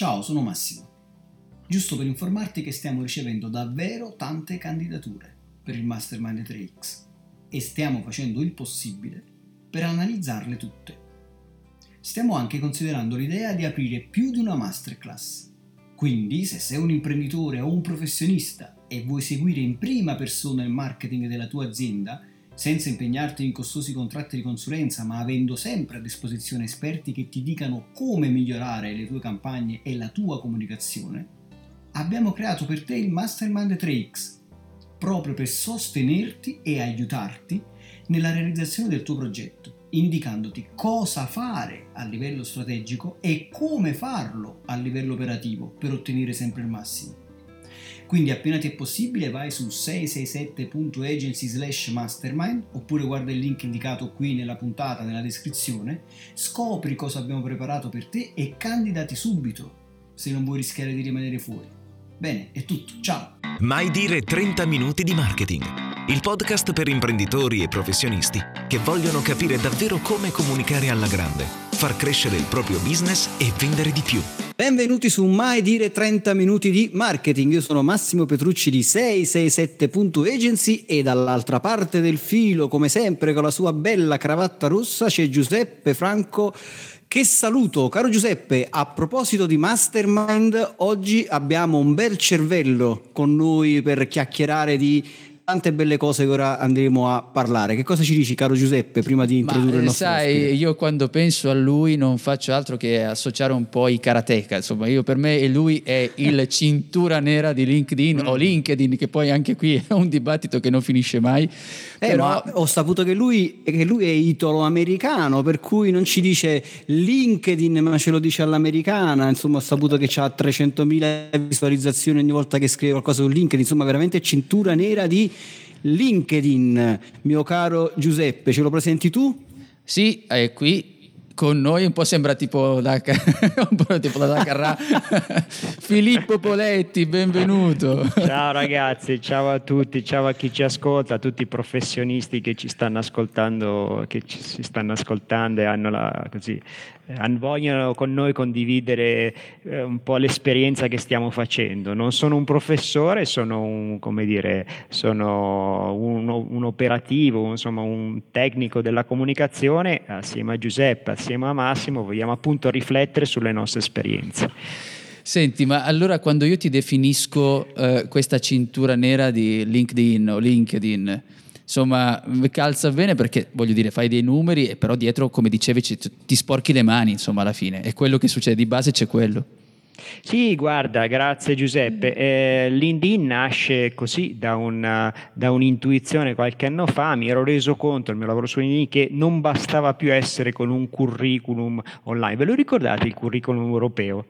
Ciao, sono Massimo. Giusto per informarti che stiamo ricevendo davvero tante candidature per il Mastermind 3X e stiamo facendo il possibile per analizzarle tutte. Stiamo anche considerando l'idea di aprire più di una masterclass. Quindi, se sei un imprenditore o un professionista e vuoi seguire in prima persona il marketing della tua azienda, senza impegnarti in costosi contratti di consulenza, ma avendo sempre a disposizione esperti che ti dicano come migliorare le tue campagne e la tua comunicazione, abbiamo creato per te il Mastermind 3X, proprio per sostenerti e aiutarti nella realizzazione del tuo progetto, indicandoti cosa fare a livello strategico e come farlo a livello operativo per ottenere sempre il massimo. Quindi appena ti è possibile vai su 667.agency slash mastermind oppure guarda il link indicato qui nella puntata nella descrizione, scopri cosa abbiamo preparato per te e candidati subito se non vuoi rischiare di rimanere fuori. Bene, è tutto, ciao! Mai dire 30 minuti di marketing. Il podcast per imprenditori e professionisti che vogliono capire davvero come comunicare alla grande, far crescere il proprio business e vendere di più. Benvenuti su Mai dire 30 minuti di marketing. Io sono Massimo Petrucci di 667.agency e dall'altra parte del filo, come sempre, con la sua bella cravatta rossa c'è Giuseppe Franco che saluto, caro Giuseppe, a proposito di Mastermind, oggi abbiamo un bel cervello con noi per chiacchierare di tante belle cose che ora andremo a parlare. Che cosa ci dici, caro Giuseppe, prima di introdurre Ma, il nostro Sai, ospite? io quando penso a lui non faccio altro che associare un po' i karateka. Insomma, io per me lui è il cintura nera di LinkedIn o LinkedIn, che poi anche qui è un dibattito che non finisce mai. Eh, Però... ma ho saputo che lui, che lui è italo-americano, per cui non ci dice LinkedIn, ma ce lo dice all'americana. Insomma, ho saputo che ha 300.000 visualizzazioni ogni volta che scrive qualcosa su LinkedIn. Insomma, veramente cintura nera di LinkedIn, mio caro Giuseppe, ce lo presenti tu? Sì, è qui con noi un po' sembra tipo da, un po tipo da Carrà. Filippo Poletti, benvenuto. Ciao ragazzi, ciao a tutti, ciao a chi ci ascolta, a tutti i professionisti che ci stanno ascoltando, che ci si stanno ascoltando e hanno la, così, vogliono con noi condividere eh, un po' l'esperienza che stiamo facendo. Non sono un professore, sono un, dire, sono un, un operativo, insomma un tecnico della comunicazione, assieme a Giuseppe, assieme a Massimo, vogliamo appunto riflettere sulle nostre esperienze. Senti, ma allora quando io ti definisco eh, questa cintura nera di LinkedIn o LinkedIn, insomma calza bene perché voglio dire fai dei numeri però dietro come dicevi ti sporchi le mani insomma alla fine è quello che succede di base c'è quello sì, guarda, grazie Giuseppe. Eh, LinkedIn nasce così da, una, da, un'intuizione qualche anno fa, mi ero reso conto nel mio lavoro su LinkedIn che non bastava più essere con un curriculum online. Ve lo ricordate il curriculum europeo?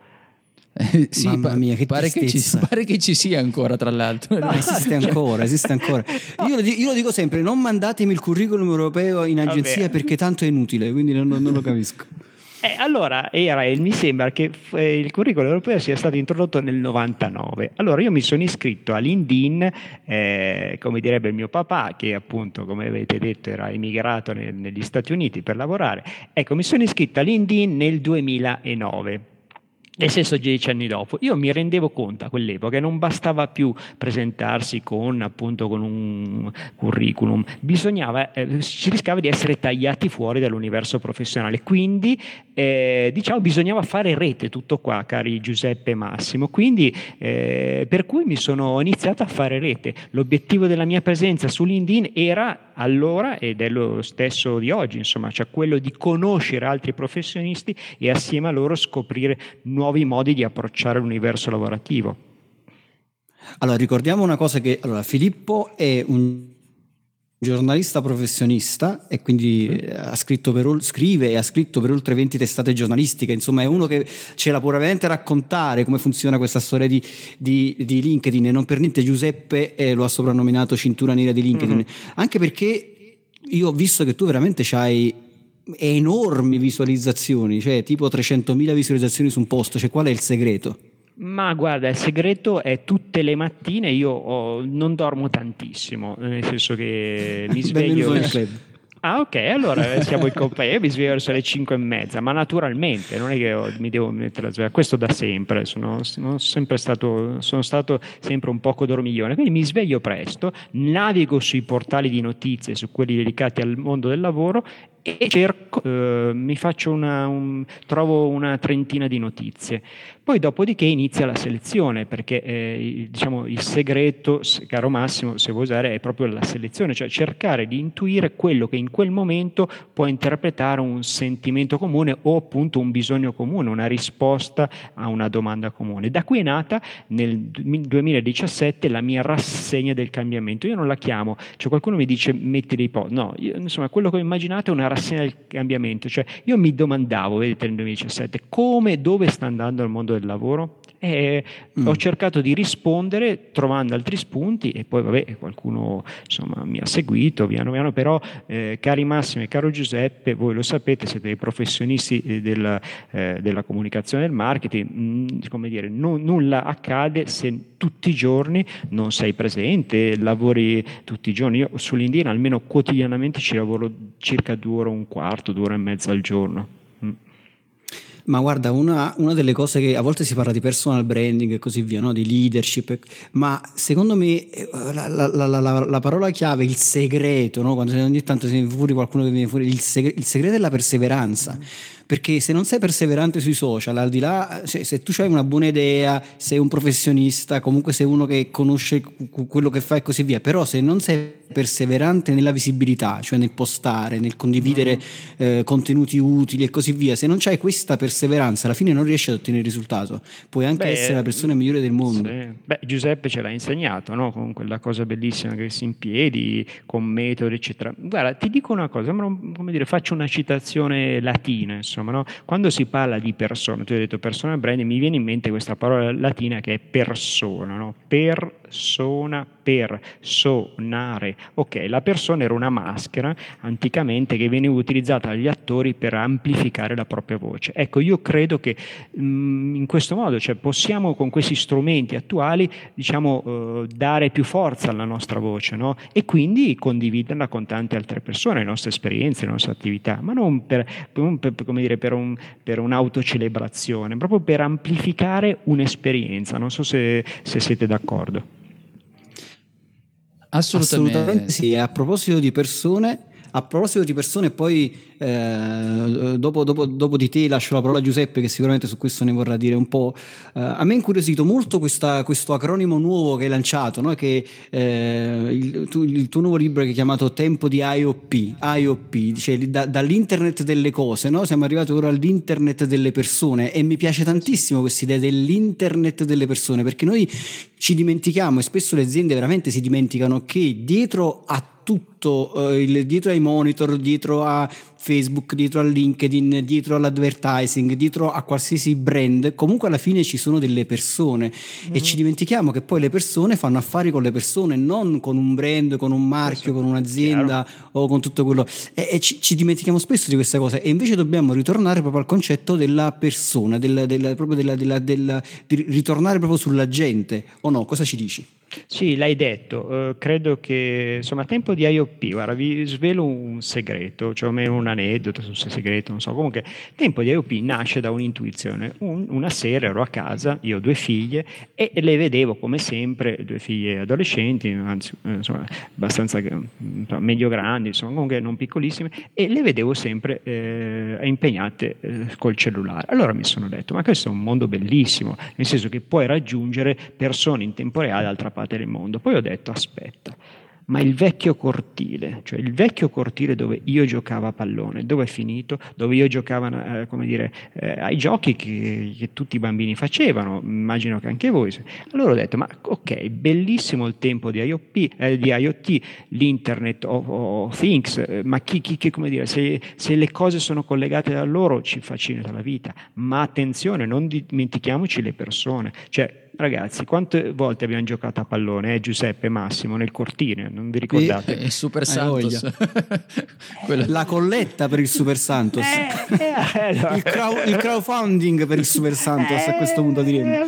Sì, Mamma mia, che pare che, ci, pare che, ci, sia ancora, tra l'altro. No, esiste ancora, esiste ancora. Io lo, io lo, dico sempre: non mandatemi il curriculum europeo in agenzia Vabbè. perché tanto è inutile, quindi non, non lo capisco. Eh, allora, Erael, mi sembra che eh, il curriculum europeo sia stato introdotto nel 99. Allora io mi sono iscritto a LinkedIn, eh, come direbbe il mio papà, che appunto, come avete detto, era emigrato nel, negli Stati Uniti per lavorare. Ecco, mi sono iscritto a LinkedIn nel 2009 nel senso dieci anni dopo. Io mi rendevo conto a quell'epoca che non bastava più presentarsi con, appunto, con un curriculum, bisognava, eh, si rischiava di essere tagliati fuori dall'universo professionale, quindi eh, diciamo bisognava fare rete, tutto qua cari Giuseppe e Massimo, quindi eh, per cui mi sono iniziato a fare rete. L'obiettivo della mia presenza su LinkedIn era allora ed è lo stesso di oggi, insomma, cioè quello di conoscere altri professionisti e assieme a loro scoprire nuovi nuovi modi di approcciare l'universo lavorativo. Allora, ricordiamo una cosa che allora, Filippo è un giornalista professionista e quindi eh, per, scrive e ha scritto per oltre 20 testate giornalistiche, insomma è uno che ce la può veramente raccontare come funziona questa storia di, di, di LinkedIn e non per niente Giuseppe eh, lo ha soprannominato cintura nera di LinkedIn, mm-hmm. anche perché io ho visto che tu veramente hai enormi visualizzazioni, cioè tipo 300.000 visualizzazioni su un post, cioè qual è il segreto? Ma guarda, il segreto è tutte le mattine io ho, non dormo tantissimo, nel senso che mi sveglio... Ah, ok, allora siamo in compagnia. Io mi sveglio verso le 5 e mezza, ma naturalmente non è che io mi devo mettere la sveglia, questo da sempre. Sono, sono, sempre stato, sono stato sempre un poco dormiglione, quindi mi sveglio presto, navigo sui portali di notizie, su quelli dedicati al mondo del lavoro e cerco, eh, una, un, trovo una trentina di notizie. Poi dopodiché inizia la selezione, perché eh, diciamo, il segreto, caro Massimo, se vuoi usare, è proprio la selezione, cioè cercare di intuire quello che in quel momento può interpretare un sentimento comune o appunto un bisogno comune, una risposta a una domanda comune. Da qui è nata nel 2017 la mia rassegna del cambiamento. Io non la chiamo, cioè qualcuno mi dice metti dei post, no, io, insomma quello che ho immaginato è una rassegna del cambiamento, cioè io mi domandavo, vedete nel 2017, come, dove sta andando il mondo del lavoro e mm. ho cercato di rispondere trovando altri spunti e poi vabbè qualcuno insomma, mi ha seguito piano piano però eh, cari Massimo e caro Giuseppe voi lo sapete siete dei professionisti eh, della, eh, della comunicazione e del marketing. Mm, come dire non, nulla accade se tutti i giorni non sei presente lavori tutti i giorni. Io su LinkedIn almeno quotidianamente ci lavoro circa due ore e un quarto due ore e mezza al giorno ma guarda, una, una, delle cose che a volte si parla di personal branding e così via, no? di leadership, ma secondo me eh, la, la, la, la parola chiave, il segreto, no? quando ogni tanto si viene fuori qualcuno che viene fuori, il, segreto, il segreto è la perseveranza. Mm perché se non sei perseverante sui social, al di là, cioè, se tu hai una buona idea, sei un professionista, comunque sei uno che conosce quello che fa e così via, però se non sei perseverante nella visibilità, cioè nel postare, nel condividere mm. eh, contenuti utili e così via, se non hai questa perseveranza, alla fine non riesci ad ottenere il risultato. Puoi anche Beh, essere la persona migliore del mondo. Sì. Beh, Giuseppe ce l'ha insegnato, no? con quella cosa bellissima che si in piedi, con metodi, eccetera. Guarda, ti dico una cosa, come dire, faccio una citazione latina, insomma insomma, no? quando si parla di persona, tu hai detto persona brand, mi viene in mente questa parola latina che è persona, no? persona, per, sonare. Ok, la persona era una maschera anticamente che veniva utilizzata dagli attori per amplificare la propria voce. Ecco, io credo che mh, mm, in questo modo, cioè possiamo con questi strumenti attuali, diciamo, uh, dare più forza alla nostra voce, no? E quindi condividerla con tante altre persone, le nostre esperienze, le nostre attività, ma non per, per, per come dire, per, un, per un'autocelebrazione, proprio per amplificare un'esperienza. Non so se, se siete d'accordo. Assolutamente. Assolutamente sì. A proposito di persone, a proposito di persone, poi eh, dopo, dopo, dopo, di te lascio la parola a Giuseppe che sicuramente su questo ne vorrà dire un po'. Eh, a me è incuriosito molto questa, questo acronimo nuovo che hai lanciato, no? che eh, il, tu, il, tuo nuovo libro che è chiamato Tempo di IOP, IOP cioè da, dall'internet delle cose, no? siamo arrivati ora all'internet delle persone e mi piace tantissimo questa idea dell'internet delle persone perché noi ci dimentichiamo e spesso le aziende veramente si dimenticano che dietro a tutto, eh, dietro ai monitor, dietro a Facebook, dietro a LinkedIn, dietro all'advertising, dietro a qualsiasi brand, comunque alla fine ci sono delle persone mm-hmm. e ci dimentichiamo che poi le persone fanno affari con le persone, non con un brand, con un marchio, con un'azienda Chiaro. o con tutto quello. E, e ci, ci, dimentichiamo spesso di queste cose e invece dobbiamo ritornare proprio al concetto della persona, del, del, proprio della, della, della, di ritornare proprio sulla gente, o no? Cosa ci dici? Sì, l'hai detto, uh, credo che insomma a tempo di IOP, guarda, vi svelo un segreto, cioè un aneddoto, un segreto, non so, comunque tempo di IOP nasce da un'intuizione, un, una sera ero a casa, io ho due figlie e le vedevo come sempre, due figlie adolescenti, anzi eh, insomma abbastanza eh, medio grandi, insomma comunque non piccolissime, e le vedevo sempre eh, impegnate eh, col cellulare. Allora mi sono detto, ma questo è un mondo bellissimo, nel senso che puoi raggiungere persone in tempo reale d'altra parte parte del mondo. Poi ho detto aspetta, ma il vecchio cortile, cioè il vecchio cortile dove io giocavo a pallone, dove è finito? Dove io giocavo, eh, come dire, eh, ai giochi che, che, tutti i bambini facevano, immagino che anche voi. Allora ho detto, ma ok, bellissimo il tempo di IoT, eh, di IoT l'internet of, of things, eh, ma chi, chi, come dire, se, se, le cose sono collegate da loro ci facilita la vita, ma attenzione, non dimentichiamoci le persone, cioè Ragazzi, quante volte abbiamo giocato a pallone, eh, Giuseppe Massimo, nel cortile, non vi ricordate? E, e Super Santos. La colletta per il Super Santos. Eh, eh, allora. il, crow, il, crowdfunding per il Super Santos a questo punto diremmo.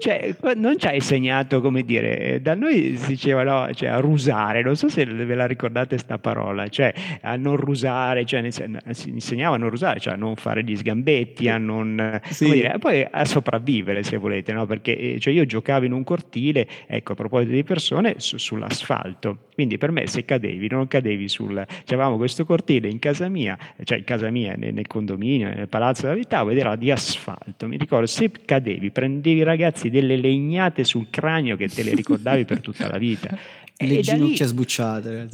Eh, cioè, non ci hai insegnato, come dire, da noi si diceva no, cioè, a rusare, non so se ve la ricordate sta parola, cioè a non rusare, cioè, si insegnava a non rusare, cioè a non fare gli sgambetti, a non, sì. dire, poi a sopravvivere se volete, no? perché eh, cioè, io giocavo in un cortile, ecco, a proposito di persone, su, sull'asfalto, quindi per me se cadevi, non cadevi sul, avevamo questo cortile in casa mia, cioè in casa mia, nel, nel condominio, nel palazzo della Vitavo, ed era di asfalto, mi ricordo, se cadevi, prendevi ragazzi delle legnate sul cranio che te le ricordavi per tutta la vita. Le ginocchia lì, sbucciate.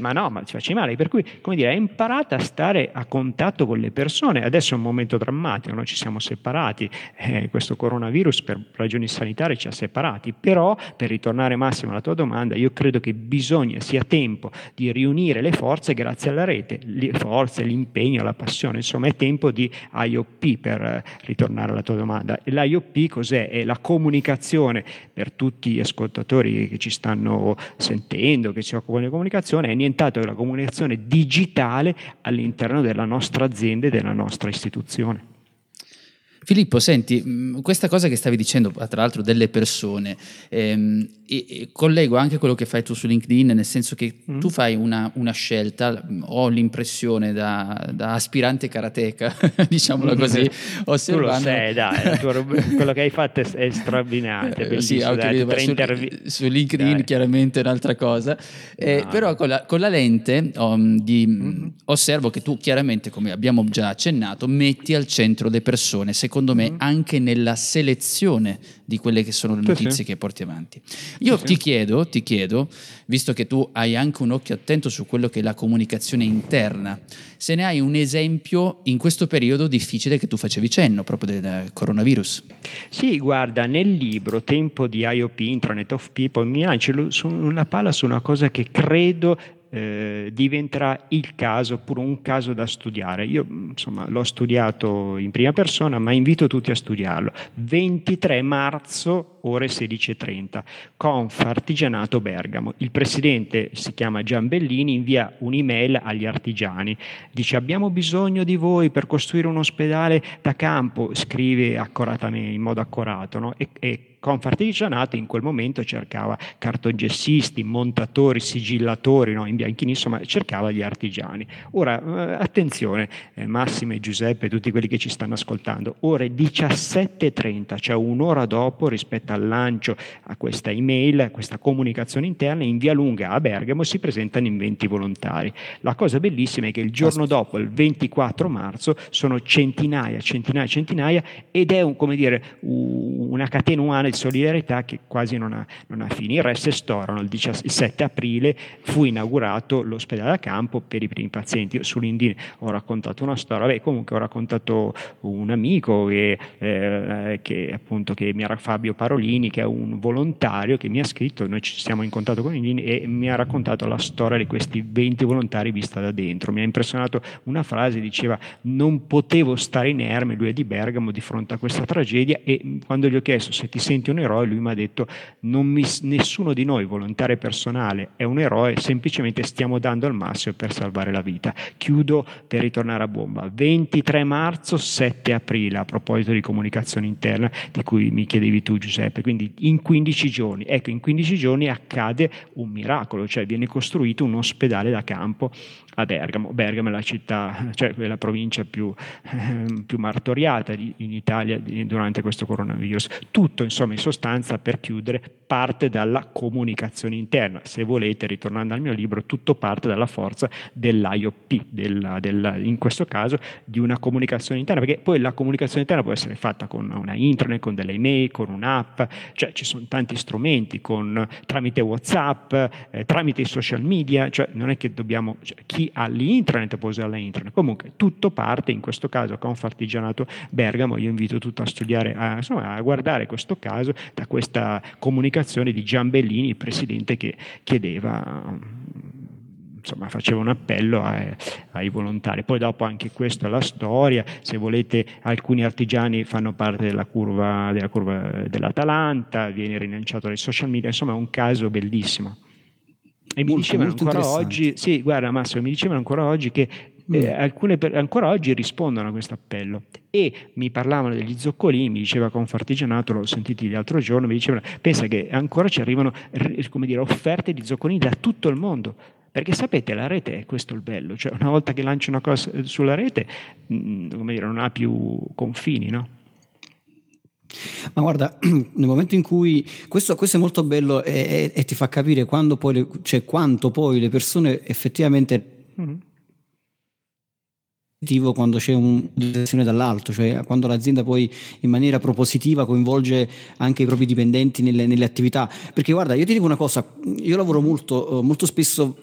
Ma no, ma ti facci male. Per cui, come dire, hai imparato a stare a contatto con le persone. Adesso è un momento drammatico, noi ci siamo separati. Eh, questo coronavirus per ragioni sanitarie ci ha separati. Però, per ritornare Massimo alla tua domanda, io credo che bisogna, sia tempo di riunire le forze grazie alla rete. Le forze, l'impegno, la passione. Insomma, è tempo di IOP per eh, ritornare alla tua domanda. E L'IOP cos'è? È la comunicazione per tutti gli ascoltatori che ci stanno sentendo, che si occupano di comunicazione, è nient'altro che la comunicazione digitale all'interno della nostra azienda e della nostra istituzione. Filippo, senti, mm, questa cosa che stavi dicendo, tra l'altro, delle persone, ehm, e, e collego anche quello che fai tu su LinkedIn, nel senso che mm. tu fai una, una, scelta, ho l'impressione da, da aspirante karateka, diciamola così, osservando... Tu lo sei, dai, tuo, quello che hai fatto è, è straordinario, sì, dai, su, intervi... su, LinkedIn dai. chiaramente è un'altra cosa, eh, no. però con la, con la lente um, di, mm-hmm. osservo che tu chiaramente, come abbiamo già accennato, metti al centro le persone, secondo me, mm-hmm. anche nella selezione di quelle che sono le notizie sì, sì. che porti avanti. Io sì, ti, Chiedo, ti chiedo, visto che tu hai anche un occhio attento su quello che è la comunicazione interna, se ne hai un esempio in questo periodo difficile che tu facevi cenno proprio del coronavirus. Sì, guarda, nel libro Tempo di IOP, Intranet of People, mi lancio una palla su una cosa che credo eh, diventerà il caso, pure un caso da studiare. Io insomma l'ho studiato in prima persona, ma invito tutti a studiarlo. 23 marzo, ore 16.30, Conf Artigianato Bergamo. Il presidente si chiama Giambellini, invia un'email agli artigiani, dice abbiamo bisogno di voi per costruire un ospedale da campo, scrive accuratamente, in modo accorato, no? e, e Confartigianato in quel momento cercava cartogessisti, montatori, sigillatori, no? in bianchini, insomma cercava gli artigiani. Ora, eh, attenzione, eh, Massimo e Giuseppe, tutti quelli che ci stanno ascoltando, ore 17.30, cioè un'ora dopo rispetto al lancio a questa email, a questa comunicazione interna, in via Lunga a Bergamo si presentano in 20 volontari. La cosa bellissima è che il giorno dopo, il 24 marzo, sono centinaia, centinaia, centinaia ed è un, come dire, una catena umana di solidarietà che quasi non ha, non ha fine. Il resto è storia, il 17 aprile fu inaugurato l'ospedale da campo per i primi pazienti. Io su LinkedIn ho raccontato una storia, Beh, comunque ho raccontato un amico che, eh, che, appunto, che mi era Fabio Parolini, che è un volontario che mi ha scritto, noi ci siamo in contatto con LinkedIn e mi ha raccontato la storia di questi 20 volontari vista da dentro. Mi ha impressionato una frase, diceva non potevo stare inerme, lui è di Bergamo, di fronte a questa tragedia e quando gli ho chiesto se ti senti senti un eroe, lui mi ha detto mi, nessuno di noi volontario personale è un eroe, semplicemente stiamo dando il massimo per salvare la vita. Chiudo per ritornare a bomba. 23 marzo, 7 aprile, a proposito di comunicazione interna di cui mi chiedevi tu Giuseppe, quindi in 15 giorni, ecco in 15 giorni accade un miracolo, cioè viene costruito un ospedale da campo a Bergamo. Bergamo è la città, cioè la provincia più, eh, più martoriata di, in Italia durante questo coronavirus. Tutto, insomma, in sostanza, per chiudere, parte dalla comunicazione interna. Se volete, ritornando al mio libro, tutto parte dalla forza dell'IOP, della, della, in questo caso di una comunicazione interna, perché poi la comunicazione interna può essere fatta con una intranet, con delle email, con un'app, cioè ci sono tanti strumenti, con, tramite WhatsApp, eh, tramite i social media, cioè non è che dobbiamo... Cioè, chi chi ha può usare l'intranet. Comunque tutto parte, in questo caso Confartigianato Bergamo, io invito tutto a studiare, a, insomma, a guardare questo caso da questa comunicazione di Giambellini, il presidente che chiedeva insomma, faceva un appello ai, ai, volontari. Poi dopo anche questa è la storia, se volete alcuni artigiani fanno parte della curva, della curva dell'Atalanta, viene rilanciato dai social media, insomma è un caso bellissimo. E mi dicevano ancora oggi, sì, guarda Massimo, mi dicevano ancora oggi che eh, alcune per, ancora oggi rispondono a questo appello e mi parlavano degli zoccolini, mi diceva Confartigianato, l'ho sentito l'altro giorno, mi dicevano, pensa che ancora ci arrivano come dire, offerte di zoccolini da tutto il mondo. Perché sapete, la rete è questo il bello, cioè una volta che lanci una cosa sulla rete, mh, mm, come dire, non ha più confini, no? Ma guarda, nel momento in cui questo, questo è molto bello e, e, e, ti fa capire poi le, cioè, quanto poi le persone effettivamente mm-hmm quando c'è una direzione dall'alto, cioè quando l'azienda poi in maniera propositiva coinvolge anche i propri dipendenti nelle, nelle attività. Perché guarda, io ti dico una cosa, io lavoro molto, molto spesso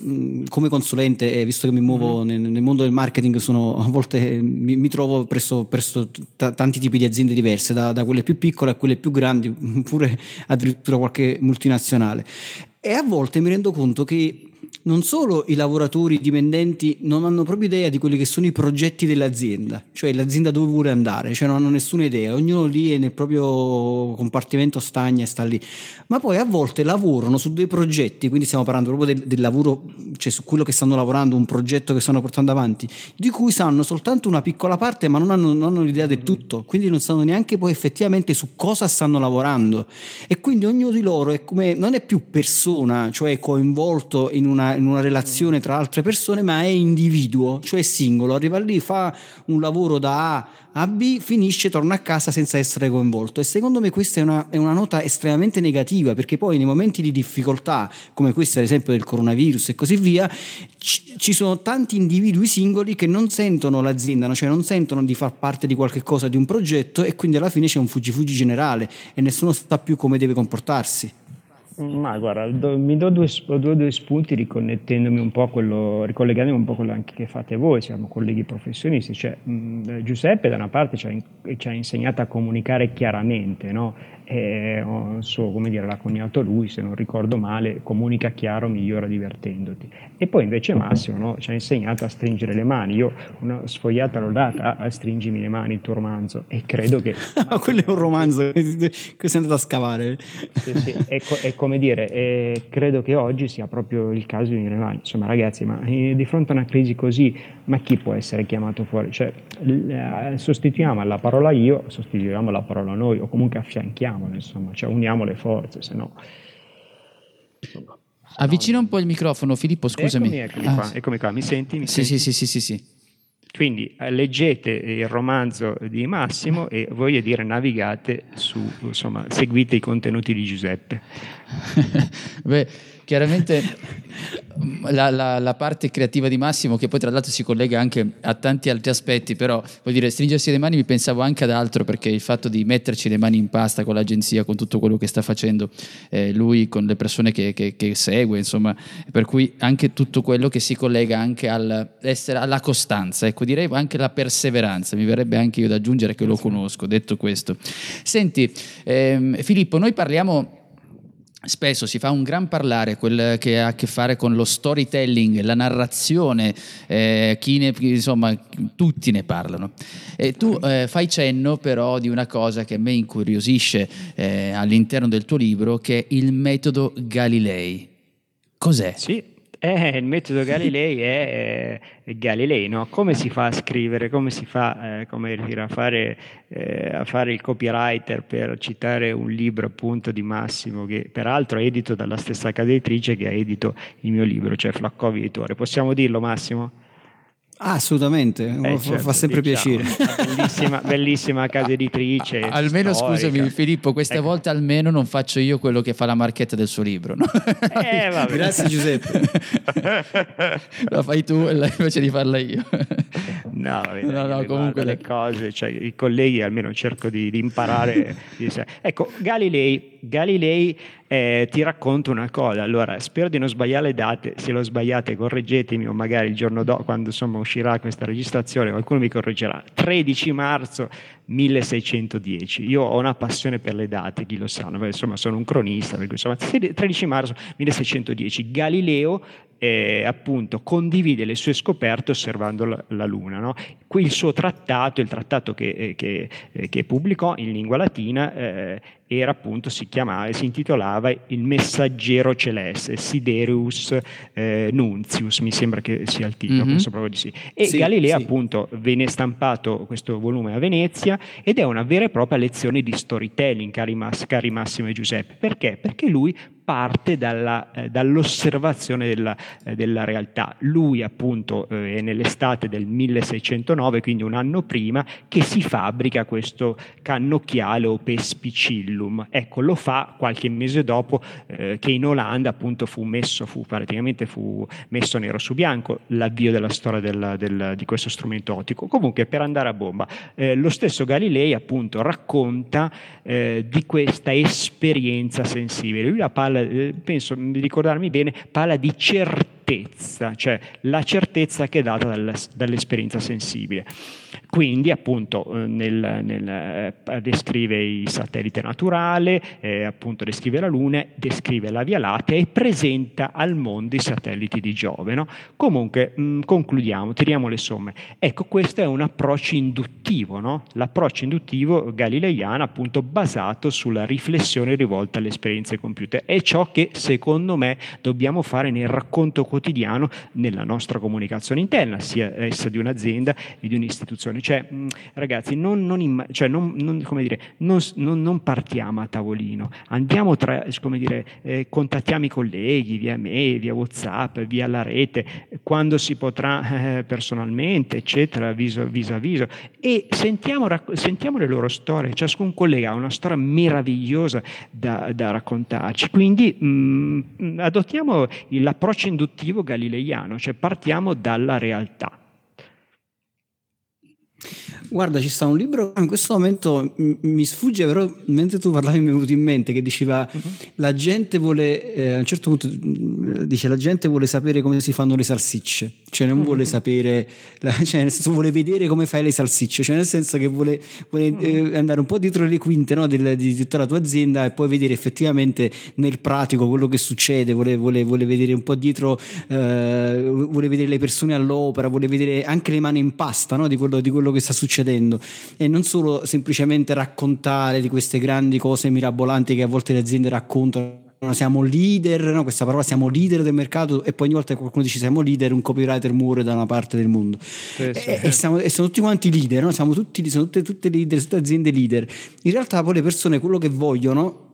come consulente e visto che mi muovo mm-hmm. nel, nel, mondo del marketing, sono, a volte mi, mi trovo presso, presso t- tanti tipi di aziende diverse, da, da quelle più piccole a quelle più grandi, pure addirittura qualche multinazionale. E a volte mi rendo conto che non solo i lavoratori dipendenti non hanno proprio idea di quelli che sono i progetti dell'azienda, cioè l'azienda dove vuole andare, cioè non hanno nessuna idea, ognuno lì è nel proprio compartimento stagna e sta lì, ma poi a volte lavorano su dei progetti, quindi stiamo parlando proprio del, del lavoro, cioè su quello che stanno lavorando, un progetto che stanno portando avanti, di cui sanno soltanto una piccola parte, ma non hanno, non hanno l'idea del tutto, quindi non sanno neanche poi effettivamente su cosa stanno lavorando. E quindi ognuno di loro è come, non è più persona, cioè coinvolto in una in una relazione tra altre persone, ma è individuo, cioè singolo. Arriva lì, fa un lavoro da A a B, finisce, torna a casa senza essere coinvolto. E secondo me questa è una, è una nota estremamente negativa, perché poi nei momenti di difficoltà, come questo ad esempio del coronavirus e così via, ci, ci sono tanti individui singoli che non sentono l'azienda, cioè non sentono di far parte di qualche cosa, di un progetto, e quindi alla fine c'è un fuggi-fuggi generale e nessuno sa più come deve comportarsi. Ma guarda, do, mi do due, due, due, spunti riconnettendomi un po' quello, ricollegandomi un po' a quello anche che fate voi, siamo colleghi professionisti. Cioè, mh, Giuseppe da una parte ci ha, ci ha, insegnato a comunicare chiaramente, no? E so, come dire, l'ha coniato lui, se non ricordo male, comunica chiaro, migliora divertendoti. E poi invece Massimo no, ci ha insegnato a stringere le mani. Io una sfogliata l'ho data a stringimi le mani il tuo romanzo e credo che... Quello è un romanzo che sei andato a scavare. Sì, sì, è, co- è come dire, è, credo che oggi sia proprio il caso di unire le mani. Insomma ragazzi, ma eh, di fronte a una crisi così, ma chi può essere chiamato fuori? Cioè, eh, sostituiamo la parola io, sostituiamo la parola noi o comunque affianchiamo uniamole, insomma, cioè uniamo le forze, se no... Avvicina un po' il microfono, Filippo, scusami. Eccomi, eccomi, ah. qua, eccomi qua, mi senti? Mi sì, senti? sì, sì, sì, sì. Quindi eh, leggete il romanzo di Massimo e voglio dire navigate su, insomma, seguite i contenuti di Giuseppe. Beh, chiaramente la, la, la, parte creativa di Massimo, che poi tra l'altro si collega anche a tanti altri aspetti, però vuol dire stringersi le mani mi pensavo anche ad altro, perché il fatto di metterci le mani in pasta con l'agenzia, con tutto quello che sta facendo eh, lui, con le persone che, che, che, segue, insomma, per cui anche tutto quello che si collega anche al, alla costanza, ecco direi anche la perseveranza, mi verrebbe anche io da aggiungere che lo conosco, detto questo. Senti, ehm, Filippo, noi parliamo Spesso si fa un gran parlare, quel che ha a che fare con lo storytelling, la narrazione, eh, ne, insomma tutti ne parlano. E tu eh, fai cenno però di una cosa che a me incuriosisce eh, all'interno del tuo libro, che è il metodo Galilei. Cos'è? Sì, eh, il metodo Galilei è eh, Galilei, no? come si fa a scrivere, come si fa eh, come a, fare, eh, a fare il copywriter per citare un libro appunto di Massimo che peraltro è edito dalla stessa casa editrice che ha edito il mio libro, cioè Flaccovi Editore. Possiamo dirlo Massimo? Ah, assolutamente, eh, certo, fa sempre diciamo, piacere. Bellissima, bellissima, casa editrice. almeno storica. scusami Filippo, questa ecco. volta almeno non faccio io quello che fa la marchetta del suo libro. No? Eh, Grazie Giuseppe. la fai tu invece di farla io. No, vabbè, no, no comunque le cose, cioè, i colleghi almeno cerco di, di imparare. ecco, Galilei, Galilei eh, ti racconto una cosa. Allora, spero di non sbagliare le date. Se lo sbagliate, correggetemi, o magari il giorno dopo, quando insomma uscirà questa registrazione, qualcuno mi correggerà. 13 marzo 1610. Io ho una passione per le date, chi lo sa, insomma sono un cronista, per cui, insomma, 13 marzo 1610. Galileo eh, appunto condivide le sue scoperte osservando la, la Luna. No? Qui il suo trattato, il trattato che, eh, che, eh, che pubblicò in lingua latina, eh, era appunto, si chiamava, si intitolava Il messaggero celeste, Siderius eh, Nuntius, mi sembra che sia il titolo, Mhm. penso proprio di sì. E Sì, Galileo sì. appunto venne stampato questo volume a Venezia ed è una vera e propria lezione di storytelling, cari, Mas- cari Massimo e Giuseppe. Perché? Perché lui parte dalla, eh, dall'osservazione della, eh, della realtà. Lui appunto eh, è nell'estate del 1609, quindi un anno prima, che si fabbrica questo cannocchiale o pespicillum. Ecco, lo fa qualche mese dopo eh, che in Olanda appunto fu messo, fu praticamente fu messo nero su bianco l'avvio della storia del- del- di questo strumento ottico. Comunque per andare a bomba, eh, lo stesso Galilei appunto racconta eh, di questa esperienza sensibile. Lui la parla, eh, penso di ricordarmi bene, parla di certezza, cioè la certezza che è data dalla- dall'esperienza sensibile. Quindi appunto eh, nel- nel, eh, descrive i satellite naturale, eh, appunto descrive la Luna, descrive la Via Lattea e presenta al mondo i satelliti di Giove. no? Comunque mh, concludiamo, tiriamo le somme. Ecco, questo è un approccio induttivo, no? l'approccio induttivo galileiano appunto basato sulla riflessione rivolta alle esperienze compiute. È ciò che secondo me dobbiamo fare nel racconto quotidiano nella nostra comunicazione interna, sia essa di un'azienda e di un'istituzione. Cioè, ragazzi, non, non imma- cioè, non- dire, non partiamo a tavolino, andiamo tra, come dire, eh, contattiamo i colleghi via mail, via WhatsApp, via la rete, quando si potrà eh, personalmente, eccetera, viso, viso a viso, e sentiamo, racc- sentiamo le loro storie. Ciascun collega ha una storia meravigliosa da, da raccontarci. Quindi mh, adottiamo l'approccio induttivo galileiano, cioè partiamo dalla realtà. Guarda, ci sta un libro in questo momento mi sfugge, però mentre tu parlavi mi è venuto in mente che diceva la gente vuole, eh, a un certo punto dice la gente vuole sapere come si fanno le salsicce, cioè non vuole sapere, la- cioè nel senso vuole vedere come fai le salsicce, cioè nel senso che vuole, vuole, eh, andare un po' dietro le quinte no, del- di tutta la tua azienda e poi vedere effettivamente nel pratico quello che succede, vuole, vuole- vuole vedere un po' dietro, eh, vuole vedere le persone all'opera, vuole vedere anche le mani in pasta no, di, quello, di quello che sta succedendo. E non solo semplicemente raccontare di queste grandi cose mirabolanti che a volte le aziende raccontano. Siamo leader, no? questa parola siamo leader del mercato e poi ogni volta che qualcuno dice siamo leader, un copywriter muore da una parte del mondo. Sì, sì. E, e siamo- e sono tutti quanti leader, no? siamo tutti, sono tutte, tutte leader, tutte aziende leader. In realtà poi le persone quello che vogliono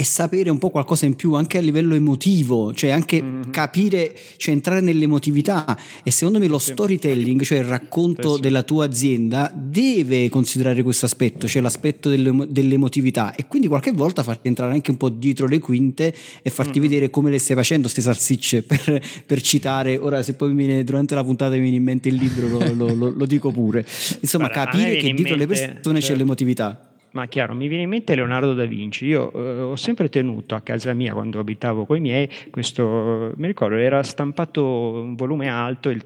è sapere un po' qualcosa in più anche a livello emotivo, cioè anche Mhm. capire, cioè entrare nell'emotività e secondo me lo storytelling, cioè il racconto Sì, sì. della tua azienda deve considerare questo aspetto, cioè l'aspetto dell'emo- dell'emotività e quindi qualche volta farti entrare anche un po' dietro le quinte e farti Mhm. vedere come le stai facendo queste salsicce per, per citare, ora se poi viene, durante la puntata mi viene in mente il libro lo, lo- lo- lo dico pure, insomma Guarda, capire che in dietro le mente- persone c'è certo. l'emotività. Ma chiaro, mi viene in mente Leonardo da Vinci. Io eh, ho sempre tenuto a casa mia, quando abitavo con i miei, questo, mi ricordo, era stampato un volume alto, il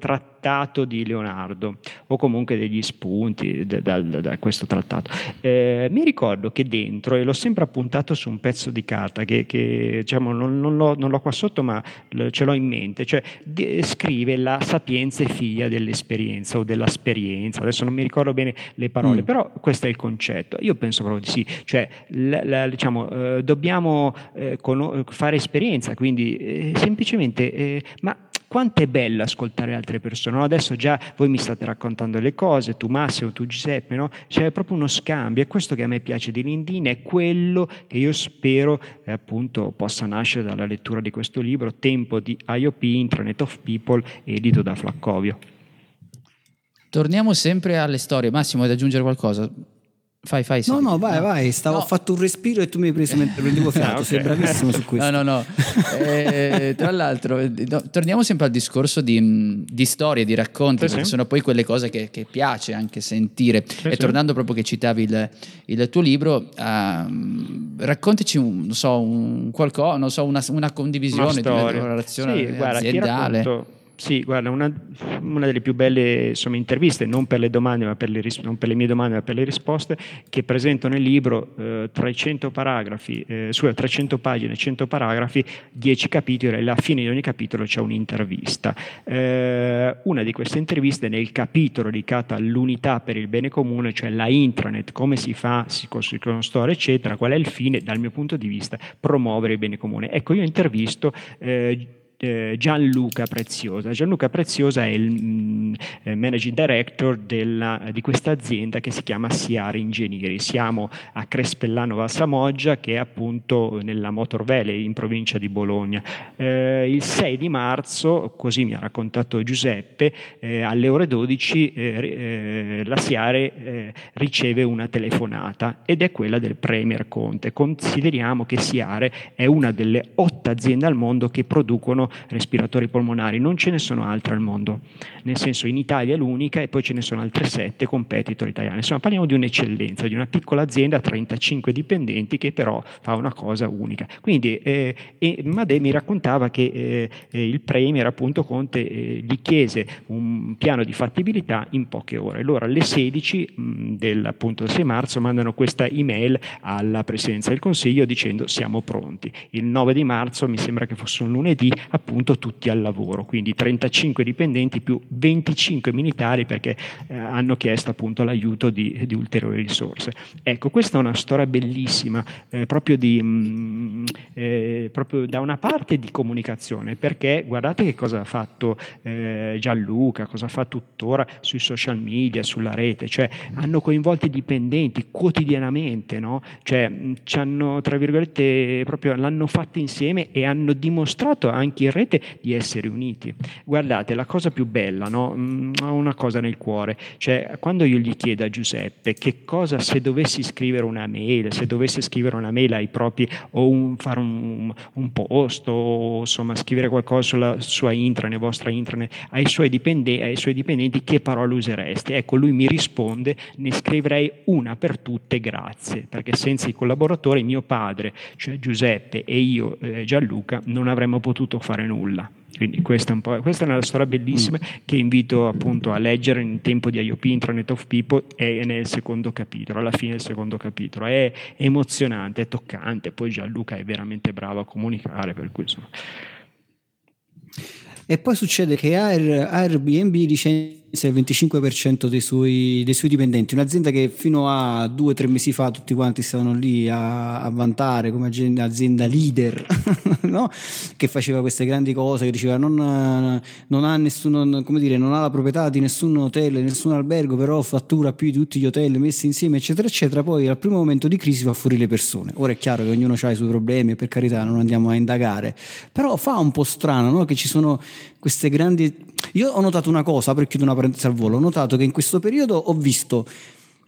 trattato di Leonardo, o comunque degli spunti da, da- da- questo trattato. Eh, mi ricordo che dentro, e l'ho sempre appuntato su un pezzo di carta, che, che, diciamo, non, non l'ho, non l'ho qua sotto, ma ce l'ho in mente, cioè de- scrive la sapienza è figlia dell'esperienza o dell'esperienza, adesso non mi ricordo bene le parole, Mm. però questo è il concetto. Io penso proprio di sì, cioè la- la- diciamo, eh, dobbiamo eh, cono- fare esperienza, quindi eh, semplicemente, eh, ma quanto è bello ascoltare altre persone, no? adesso già voi mi state raccontando le cose, tu Massimo, tu Giuseppe, no? c'è proprio uno scambio, è questo che a me piace di LinkedIn, è quello che io spero eh, appunto possa nascere dalla lettura di questo libro, Tempo di IOP, Internet of People, edito da Flaccovio. Torniamo sempre alle storie. Massimo, vuoi aggiungere qualcosa? Fai, fai. No, sì. no, vai, vai, stavo, No. ho fatto un respiro e tu mi hai preso mentre prendevo fiato, Ah, ok. sei bravissimo su questo. No, no, no. Eh, tra l'altro, eh, no, torniamo sempre al discorso di, mh, di storie, di racconti, Sì, perché sì. sono poi quelle cose che, che piace anche sentire. Sì, e sì. tornando proprio che citavi il, il tuo libro, ehm, raccontaci un, non so, un qualcosa, non so, una, una condivisione di una relazione Sì, guarda, ti aziendale. racconto, Sì, guarda, una, una, delle più belle insomma, interviste, non per le domande, ma per le, non per le mie domande, ma per le risposte, che presento nel libro eh, 300 paragrafi, eh, scusa, 300 pagine, 100 paragrafi, 10 capitoli, e alla fine di ogni capitolo c'è un'intervista. Eh, una di queste interviste nel capitolo dedicato all'unità per il bene comune, cioè la intranet, come si fa, si costruiscono store, eccetera, qual è il fine, dal mio punto di vista, promuovere il bene comune. Ecco, io intervisto eh, eh, Gianluca Preziosa. Gianluca Preziosa è il mm, eh, managing director della, di questa azienda che si chiama Siari Ingegneri. Siamo a Crespellano Valsamoggia che è appunto nella Motor Valley in provincia di Bologna. Eh, il 6 di marzo, così mi ha raccontato Giuseppe, eh, alle ore 12 eh, la Siare riceve una telefonata ed è quella del Premier Conte. Consideriamo che Siare è una delle otto aziende al mondo che producono respiratori polmonari, non ce ne sono altre al mondo, nel senso in Italia è l'unica e poi ce ne sono altre sette competitor italiane. Insomma, parliamo di un'eccellenza, di una piccola azienda a 35 dipendenti che però fa una cosa unica. Quindi eh, e Madè mi raccontava che eh, il Premier, appunto Conte, eh, gli chiese un piano di fattibilità in poche ore. Allora alle 16 mh, del, appunto, 6 marzo mandano questa email alla Presidenza del Consiglio dicendo siamo pronti. Il 9 di marzo, mi sembra che fosse un lunedì, appunto tutti al lavoro, quindi 35 dipendenti più 25 militari perché eh, hanno chiesto appunto l'aiuto di, di, ulteriori risorse. Ecco, questa è una storia bellissima, eh, proprio, di, mh, mm, eh, proprio, da una parte di comunicazione, perché guardate che cosa ha fatto eh, Gianluca, cosa fa tuttora sui social media, sulla rete, cioè hanno coinvolto i dipendenti quotidianamente, no? cioè ci hanno, tra virgolette, proprio l'hanno fatto insieme e hanno dimostrato anche in rete di essere uniti. Guardate, la cosa più bella, no? Mm, ho una cosa nel cuore, cioè quando io gli chiedo a Giuseppe che cosa se dovessi scrivere una mail, se dovesse scrivere una mail ai propri o un, fare un, un, post o insomma scrivere qualcosa sulla sua intranet, vostra intranet, ai suoi, dipendenti, ai suoi dipendenti, che parole useresti? Ecco, lui mi risponde, ne scriverei una per tutte, grazie, perché senza i collaboratori mio padre, cioè Giuseppe e io, eh, Gianluca, non avremmo potuto fare fare nulla. Quindi questa è, questa è una storia bellissima che invito appunto a leggere in tempo di IOP, Internet of People, è nel secondo capitolo, alla fine del secondo capitolo. È emozionante, è toccante, poi Gianluca è veramente bravo a comunicare, per cui insomma. E poi succede che Airbnb licenzia il 25% dei suoi, dei suoi, dipendenti, un'azienda che fino a due o tre mesi fa tutti quanti stavano lì a, a vantare come azienda leader, no? che faceva queste grandi cose, che diceva non, non, ha nessuno, come dire, non ha la proprietà di nessun hotel, nessun albergo, però fattura più di tutti gli hotel messi insieme, eccetera, eccetera. Poi al primo momento di crisi fa fuori le persone. Ora è chiaro che ognuno ha i suoi problemi per carità non andiamo a indagare, però fa un po' strano no? che ci sono queste grandi... Io ho notato una cosa, per chiudere una parentesi al volo, ho notato che in questo periodo ho visto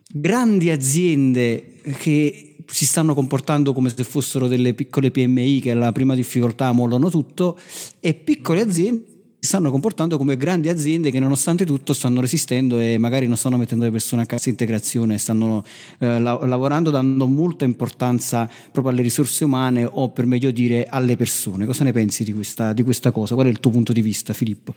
grandi aziende che si stanno comportando come se fossero delle piccole PMI che alla prima difficoltà mollano tutto e piccole aziende stanno comportando come grandi aziende che nonostante tutto stanno resistendo e magari non stanno mettendo le persone a cassa integrazione, stanno eh, la- lavorando dando molta importanza proprio alle risorse umane o per meglio dire alle persone. Cosa ne pensi di questa, di questa cosa? Qual è il tuo punto di vista Filippo?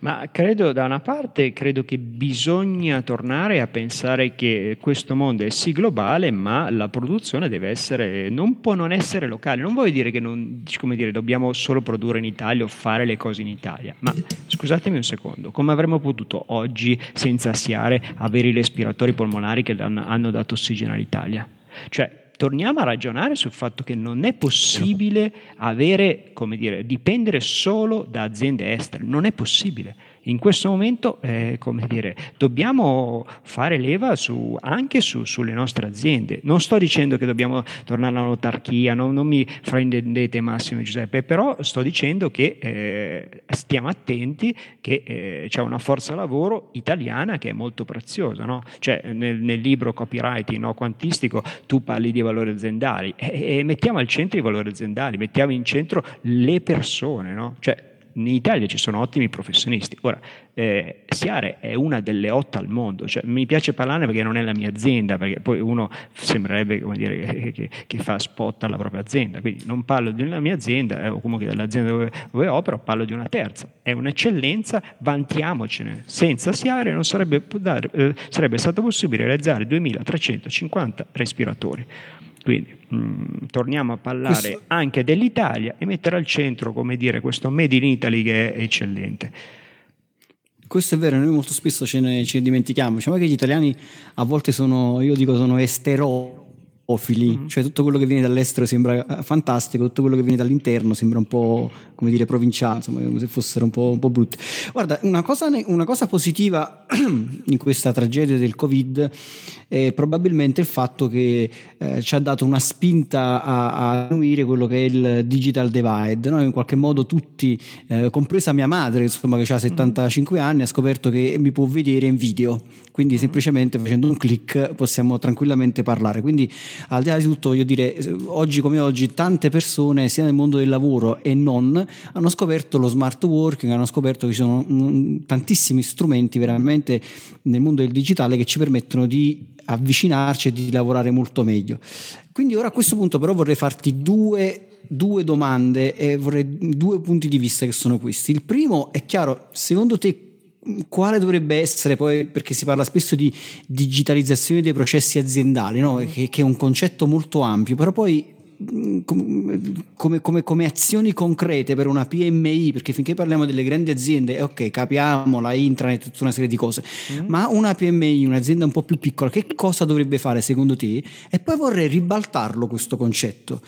Ma credo da una parte credo che bisogna tornare a pensare che questo mondo è sì globale ma la produzione deve essere, non può non essere locale. Non voglio dire che non, dire, dobbiamo solo produrre in Italia o fare le cose in Italia, ma scusatemi un secondo, come avremmo potuto oggi, senza siare, avere i respiratori polmonari che hanno dato ossigeno all'Italia? Cioè, torniamo a ragionare sul fatto che non è possibile avere, come dire, dipendere solo da aziende estere, non è possibile in questo momento eh, come dire, dobbiamo fare leva su, anche su, sulle nostre aziende. Non sto dicendo che dobbiamo tornare all'autarchia, non, non mi fraintendete Massimo Giuseppe, però sto dicendo che eh, stiamo attenti che eh, c'è una forza lavoro italiana che è molto preziosa. No? Cioè, nel, nel, libro copywriting no, quantistico tu parli di valori aziendali e, e, mettiamo al centro i valori aziendali, mettiamo in centro le persone. No? Cioè, in Italia ci sono ottimi professionisti. Ora, eh, Siare è una delle otto al mondo, cioè, mi piace parlarne perché non è la mia azienda, perché poi uno sembrerebbe dire, che, che, fa spot alla propria azienda, quindi non parlo della mia azienda eh, o comunque dell'azienda dove, dove, opero, parlo di una terza. È un'eccellenza, vantiamocene. Senza Siare non sarebbe, eh, sarebbe stato possibile realizzare 2350 respiratori. Quindi mh, mm, torniamo a parlare questo... anche dell'Italia e mettere al centro, come dire, questo Made in Italy che è eccellente. Questo è vero, noi molto spesso ce ne, ce ne dimentichiamo. Diciamo che gli italiani a volte sono, io dico, sono estero ofili, mm-hmm. cioè tutto quello che viene dall'estero sembra eh, fantastico, tutto quello che viene dall'interno sembra un po' come dire provinciale, insomma, come se fossero un po', un po brutti. Guarda, una cosa, una cosa, positiva in questa tragedia del Covid è probabilmente il fatto che eh, ci ha dato una spinta a, a diminuire quello che è il digital divide. No? In qualche modo tutti, eh, compresa mia madre, insomma, che ha 75 mm-hmm. anni, ha scoperto che mi può vedere in video quindi semplicemente facendo un clic possiamo tranquillamente parlare. Quindi al di là di tutto voglio dire, oggi come oggi tante persone sia nel mondo del lavoro e non hanno scoperto lo smart working, hanno scoperto che ci sono mm, tantissimi strumenti veramente nel mondo del digitale che ci permettono di avvicinarci e di lavorare molto meglio. Quindi ora a questo punto però vorrei farti due due domande e vorrei due punti di vista che sono questi. Il primo è chiaro, secondo te quale dovrebbe essere poi, perché si parla spesso di digitalizzazione dei processi aziendali, no? Che, che, è un concetto molto ampio, però poi come, come, come, azioni concrete per una PMI, perché finché parliamo delle grandi aziende, ok, capiamo la intranet, tutta una serie di cose, mm. ma una PMI, un'azienda un po' più piccola, che cosa dovrebbe fare secondo te? E poi vorrei ribaltarlo questo concetto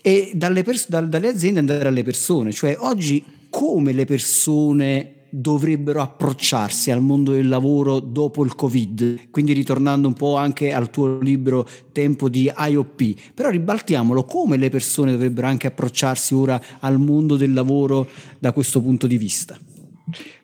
e dalle, pers- dalle aziende andare alle persone, cioè oggi come le persone dovrebbero approcciarsi al mondo del lavoro dopo il Covid, quindi ritornando un po' anche al tuo libro Tempo di IOP, però ribaltiamolo come le persone dovrebbero anche approcciarsi ora al mondo del lavoro da questo punto di vista.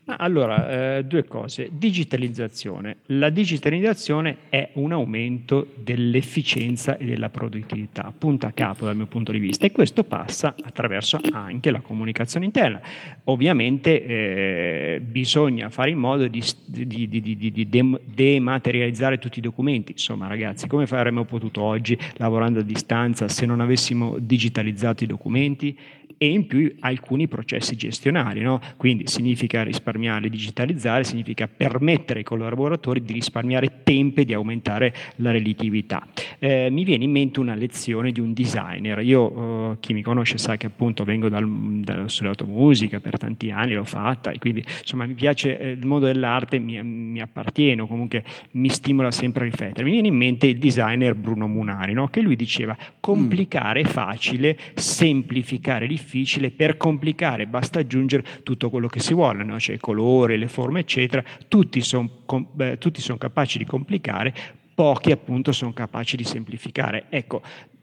Allora, eh, due cose. Digitalizzazione. La digitalizzazione è un aumento dell'efficienza e della produttività, punto a capo dal mio punto di vista, e questo passa attraverso anche la comunicazione interna. Ovviamente eh, bisogna fare in modo di, di, di, di dematerializzare tutti i documenti. Insomma, ragazzi, come avremmo potuto oggi, lavorando a distanza, se non avessimo digitalizzato i documenti? E in più alcuni processi gestionali. No? Quindi significa risparmiare, digitalizzare, significa permettere ai collaboratori di risparmiare tempo e di aumentare la relatività. Eh, mi viene in mente una lezione di un designer. Io, eh, chi mi conosce sa che appunto vengo dal, studiato musica per tanti anni, l'ho fatta e quindi insomma mi piace eh, il mondo dell'arte, mi, mi appartiene o comunque mi stimola sempre a riflettere. Mi viene in mente il designer Bruno Munari, no? che lui diceva complicare è facile, semplificare difficile per complicare basta aggiungere tutto quello che si vuole, no? cioè i colori, le forme, eccetera, tutti sono eh, son capaci di complicare, pochi appunto sono capaci di semplificare. Ecco,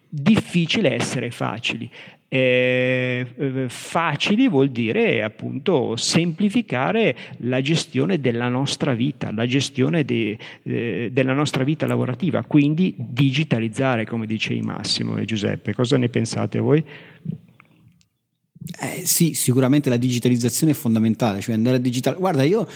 difficile essere facili. Eh, eh, facili vuol dire appunto semplificare la gestione della nostra vita, la gestione de, eh, della nostra vita lavorativa, quindi digitalizzare, come dicevi Massimo e Giuseppe. Cosa ne pensate voi? Eh, sì, sicuramente la digitalizzazione è fondamentale, cioè andare a digitale. Guarda, io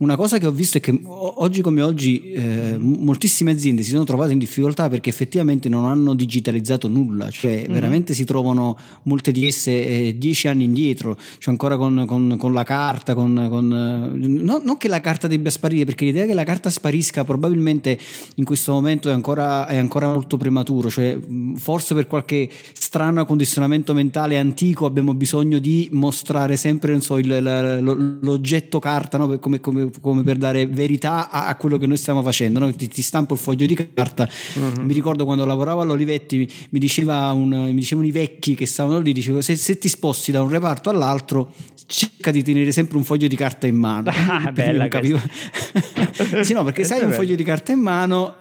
una cosa che ho visto è che oggi come oggi eh, moltissime aziende si sono trovate in difficoltà perché effettivamente non hanno digitalizzato nulla, cioè mm-hmm. veramente si trovano molte di esse eh, dieci anni indietro, cioè ancora con, con, con la carta, con, con no, non che la carta debba sparire, perché l'idea che la carta sparisca probabilmente in questo momento è ancora, è ancora molto prematuro, cioè forse per qualche strano condizionamento mentale antico abbiamo bisogno di mostrare sempre so, il, l'oggetto carta no? come, come come per dare verità a, a, quello che noi stiamo facendo. No? Ti, ti, stampo il foglio di carta. Uh-huh. Mi ricordo quando lavoravo all'Olivetti, mi, mi, diceva un, mi dicevano i vecchi che stavano lì, dicevo se, se, ti sposti da un reparto all'altro cerca di tenere sempre un foglio di carta in mano. Ah, bella sì, no, perché se hai un foglio di carta in mano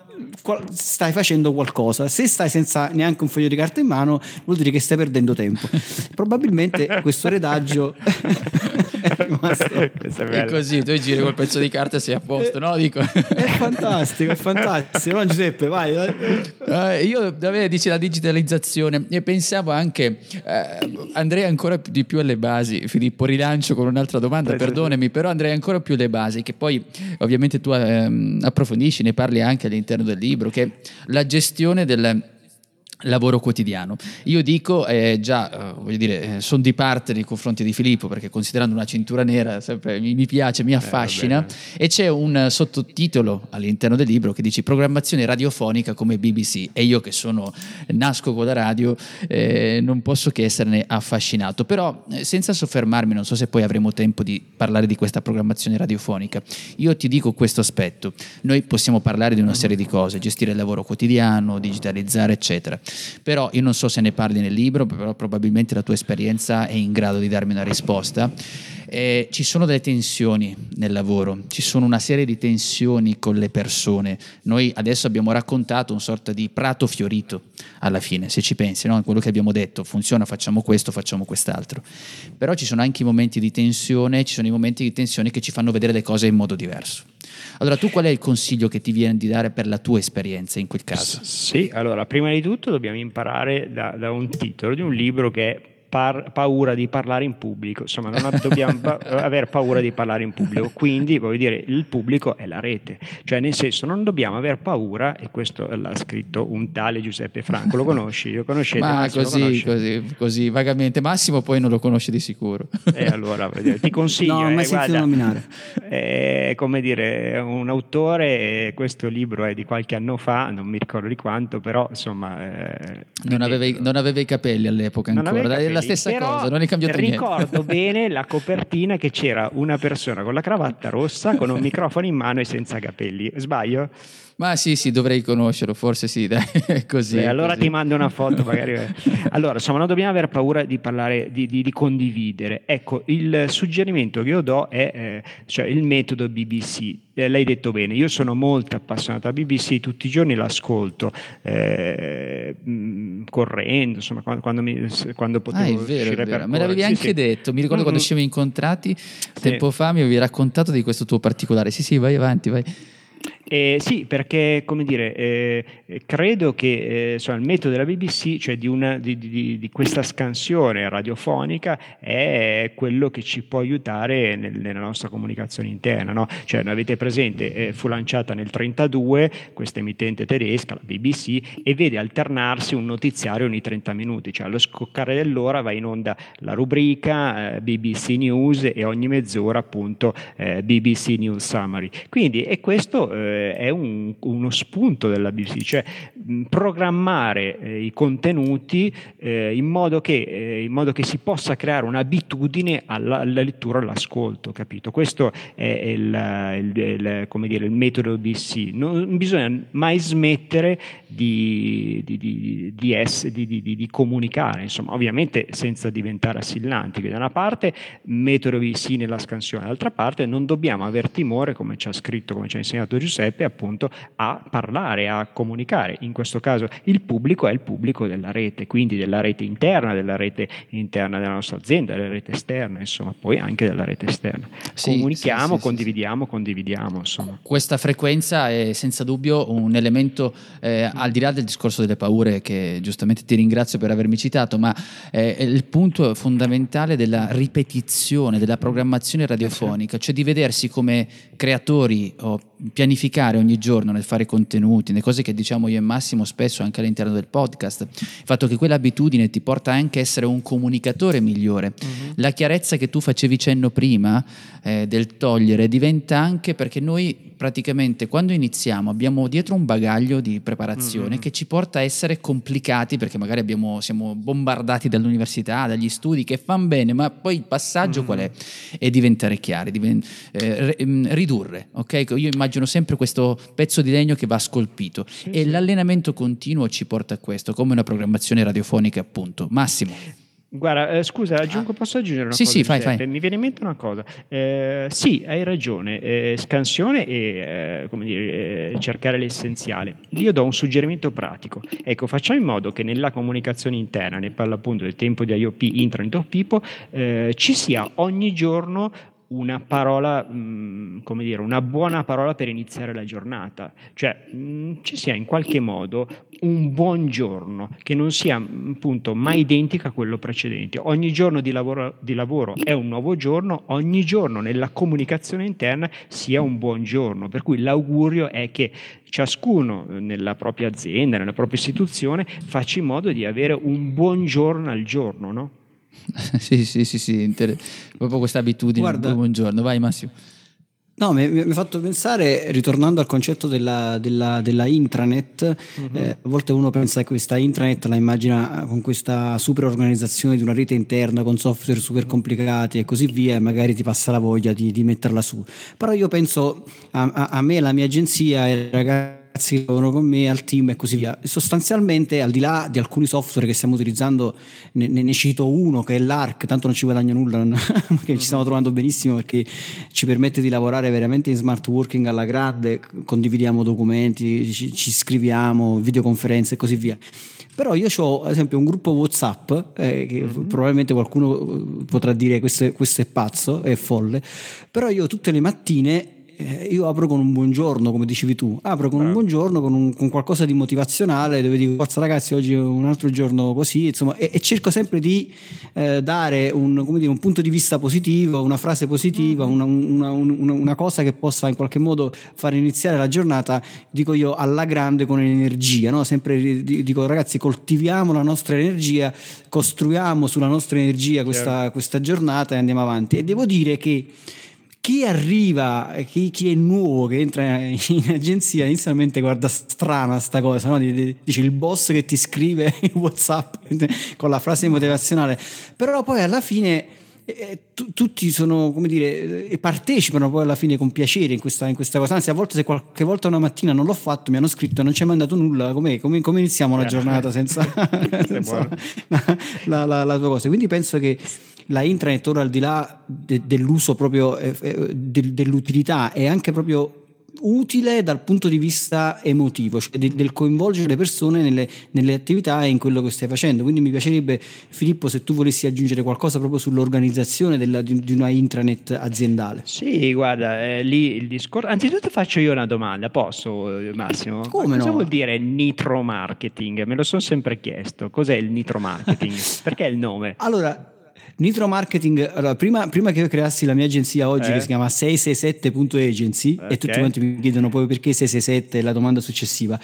stai facendo qualcosa. Se stai senza neanche un foglio di carta in mano, vuol dire che stai perdendo tempo. Probabilmente questo redaggio è rimasto. È così, tu giri col pezzo di carta e sei a posto, no? Dico. È fantastico, è fantastico. No, Giuseppe, vai. Uh, io vabbè, dice la digitalizzazione e pensavo anche uh, andrei ancora di più alle basi Filippo rilancio con un'altra domanda perdonami però andrei ancora più alle basi che poi ovviamente tu um, approfondisci ne parli anche all'interno del libro che la gestione del lavoro quotidiano. Io dico, eh, già, eh, voglio dire, eh, sono di parte nei confronti di Filippo perché considerando una cintura nera sempre, mi, mi, piace, mi eh, affascina. e c'è un sottotitolo all'interno del libro che dice programmazione radiofonica come BBC e io che sono, nasco con la radio eh, non posso che esserne affascinato, però eh, senza soffermarmi, non so se poi avremo tempo di parlare di questa programmazione radiofonica, io ti dico questo aspetto, noi possiamo parlare di una serie di cose, gestire il lavoro quotidiano, digitalizzare eccetera però io non so se ne parli nel libro, però probabilmente la tua esperienza è in grado di darmi una risposta. Eh, ci sono delle tensioni nel lavoro, ci sono una serie di tensioni con le persone. Noi adesso abbiamo raccontato un sorta di prato fiorito alla fine, se ci pensi, no? quello che abbiamo detto, funziona, facciamo questo, facciamo quest'altro. Però ci sono anche i momenti di tensione, ci sono i momenti di tensione che ci fanno vedere le cose in modo diverso. Allora, tu qual è il consiglio che ti viene di dare per la tua esperienza in quel caso? Sì, allora, prima di tutto dobbiamo imparare da, da un titolo di un libro che è par- paura di parlare in pubblico, insomma non dobbiamo pa- avere paura di parlare in pubblico, quindi voglio dire il pubblico è la rete, cioè nel senso non dobbiamo avere paura, e questo l'ha scritto un tale Giuseppe Franco, lo conosci? Lo conoscete? Ma Massimo, così, così, così, vagamente, Massimo poi non lo conosce di sicuro. E allora ti consiglio, no, eh, guarda, nominare. È, come dire, un autore, questo libro è di qualche anno fa, non mi ricordo di quanto, però insomma... Eh, non, avevi, non aveva i capelli all'epoca ancora, la stessa Però cosa, non è cambiato ricordo niente. Ricordo bene la copertina che c'era una persona con la cravatta rossa, con un microfono in mano e senza capelli. Sbaglio? Ma sì, sì, dovrei conoscerlo, forse sì, dai, così. Beh, allora così. ti mando una foto magari. allora, insomma, non dobbiamo aver paura di parlare, di, di, di condividere. Ecco, il suggerimento che io do è eh, cioè il metodo BBC. Eh, l'hai detto bene, io sono molto appassionato a BBC, tutti i giorni l'ascolto, eh, mh, correndo, insomma, quando, quando, mi, quando potevo ah, è vero, è vero. Me l'avevi sì, anche sì. detto, mi ricordo mm-hmm. quando ci siamo incontrati tempo fa, mi avevi raccontato di questo tuo particolare. Sì, sì, vai avanti, vai. Eh, sì, perché come dire, eh, credo che eh, insomma, il metodo della BBC, cioè di, una, di, di, di, questa scansione radiofonica, è quello che ci può aiutare nel, nella nostra comunicazione interna. No? Cioè, avete presente, eh, fu lanciata nel 1932 questa emittente tedesca, la BBC, e vede alternarsi un notiziario ogni 30 minuti, cioè allo scoccare dell'ora va in onda la rubrica eh, BBC News e ogni mezz'ora appunto eh, BBC News Summary. Quindi, e questo è un, uno spunto della BBC, cioè programmare eh, i contenuti eh, in modo, che, eh, in, modo che, si possa creare un'abitudine alla, alla lettura e all'ascolto, capito? Questo è il, il, il, dire, il metodo BBC. Non bisogna mai smettere di, di, di, di, ess, di comunicare, insomma, ovviamente senza diventare assillanti, da una parte metodo BBC nella scansione, dall'altra parte non dobbiamo aver timore, come ci ha scritto, come ci ha insegnato Giuseppe, appunto a parlare, a comunicare. In questo caso il pubblico è il pubblico della rete, quindi della rete interna, della rete interna della nostra azienda, della rete esterna, insomma, poi anche della rete esterna. Sì, Comunichiamo, sì, sì, condividiamo, condividiamo. Insomma. Questa frequenza è senza dubbio un elemento, eh, al di là del discorso delle paure, che giustamente ti ringrazio per avermi citato, ma eh, è il punto fondamentale della ripetizione, della programmazione radiofonica, cioè di vedersi come creatori o pianificare ogni giorno nel fare contenuti, le cose che diciamo io e Massimo spesso anche all'interno del podcast, il fatto che quell'abitudine ti porta anche a essere un comunicatore migliore. Uh-huh. La chiarezza che tu facevi cenno prima eh, del togliere diventa anche perché noi praticamente quando iniziamo abbiamo dietro un bagaglio di preparazione uh-huh. che ci porta a essere complicati perché magari abbiamo, siamo bombardati dall'università, dagli studi che fanno bene, ma poi il passaggio uh-huh. qual è? È diventare chiari, diven- eh, ridurre, ok? Io immagino immagino sempre questo pezzo di legno che va scolpito sì, e sì. l'allenamento continuo ci porta a questo, come una programmazione radiofonica appunto. Massimo. Guarda, eh, scusa, aggiungo, posso aggiungere una sì, cosa? Sì, fai, fai. Mi viene in mente una cosa. Eh, sì, hai ragione, eh, scansione e eh, dire, eh, cercare l'essenziale. Io do un suggerimento pratico. Ecco, facciamo in modo che nella comunicazione interna, ne parlo appunto del tempo di IOP, Internet of People, eh, ci sia ogni giorno una parola, mh, come dire, una buona parola per iniziare la giornata, cioè mh, ci sia in qualche modo un buon giorno che non sia appunto mai identica a quello precedente. Ogni giorno di lavoro, di lavoro è un nuovo giorno, ogni giorno nella comunicazione interna sia un buon giorno, per cui l'augurio è che ciascuno nella propria azienda, nella propria istituzione faccia in modo di avere un buon giorno al giorno, no? sì, sì, sì, sì, inter- proprio questa abitudine. Guarda- Buongiorno, vai Massimo. No, mi ha fatto pensare, ritornando al concetto della, della- della intranet, eh, a volte uno pensa che questa intranet la immagina con questa super organizzazione di una rete interna con software super complicati e così via, e magari ti passa la voglia di, di metterla su. Però io penso a, a- a me, alla mia agenzia, ai ragazzi che lavorano con me, al team e così via. Sostanzialmente, al di là di alcuni software che stiamo utilizzando, ne, ne- cito uno che è l'ARC, tanto non ci guadagno nulla, non- che ci stiamo trovando benissimo perché ci permette di lavorare veramente in smart working alla grande, condividiamo documenti, ci, ci scriviamo, videoconferenze e così via. Però io ho ad esempio un gruppo WhatsApp, eh, che probabilmente qualcuno eh, potrà dire questo questo è pazzo, è folle, però io tutte le mattine eh, io apro con un buongiorno, come dicevi tu, apro con un buongiorno, con, un- con qualcosa di motivazionale, dove dico, forza ragazzi, oggi è un altro giorno così, insomma, e, e cerco sempre di eh, dare un, come dire, un punto di vista positivo, una frase positiva, una, una- una- una cosa che possa in qualche modo far iniziare la giornata, dico io, alla grande con energia, no? sempre di- dico ragazzi, coltiviamo la nostra energia, costruiamo sulla nostra energia questa, questa giornata e andiamo avanti. E devo dire che chi arriva, chi, chi è nuovo che entra in agenzia inizialmente guarda strana sta cosa, no? Di- di- dice il boss che ti scrive in Whatsapp con la frase motivazionale, però poi alla fine eh, tu- tutti sono, come dire, eh, partecipano poi alla fine con piacere in questa, in questa cosa, anzi a volte se qualche volta una mattina non l'ho fatto mi hanno scritto non ci hai mandato nulla, come, come- come iniziamo la Eh. giornata senza, senza la- la- la tua cosa. Quindi penso che la intranet ora al di là de- dell'uso proprio eh, eh, del- dell'utilità è anche proprio utile dal punto di vista emotivo, cioè de- del coinvolgere le persone nelle, nelle attività e in quello che stai facendo. Quindi mi piacerebbe, Filippo, se tu volessi aggiungere qualcosa proprio sull'organizzazione della- di, di una intranet aziendale. Sì, guarda, eh, lì il discorso. Anzitutto faccio io una domanda, posso, eh, Massimo? Come Ma cosa no? vuol dire nitro marketing? Me lo sono sempre chiesto. Cos'è il nitro marketing? Perché il nome? Allora, Nitro Marketing, allora, prima, prima che io creassi la mia agenzia oggi Eh? che si chiama 667.agency e Ok. tutti quanti mi chiedono poi perché 667 è la domanda successiva.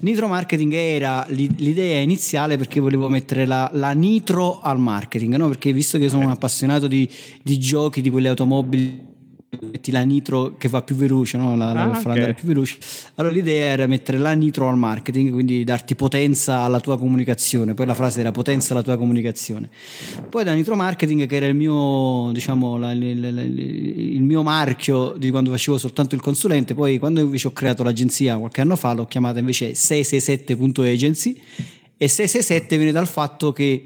Nitro Marketing era l'i- l'idea iniziale perché volevo mettere la, la nitro al marketing, no? perché visto che sono un appassionato di, di giochi, di quelle automobili metti la nitro che va più veloce, no? la, la- Ah, per far ok. andare più veloce. Allora l'idea era mettere la nitro al marketing, quindi darti potenza alla tua comunicazione. Poi la frase era potenza alla tua comunicazione. Poi da nitro marketing, che era il mio, diciamo, la- il, il- il mio marchio di quando facevo soltanto il consulente, poi quando invece ho creato l'agenzia qualche anno fa l'ho chiamata invece 667.agency e 667 viene dal fatto che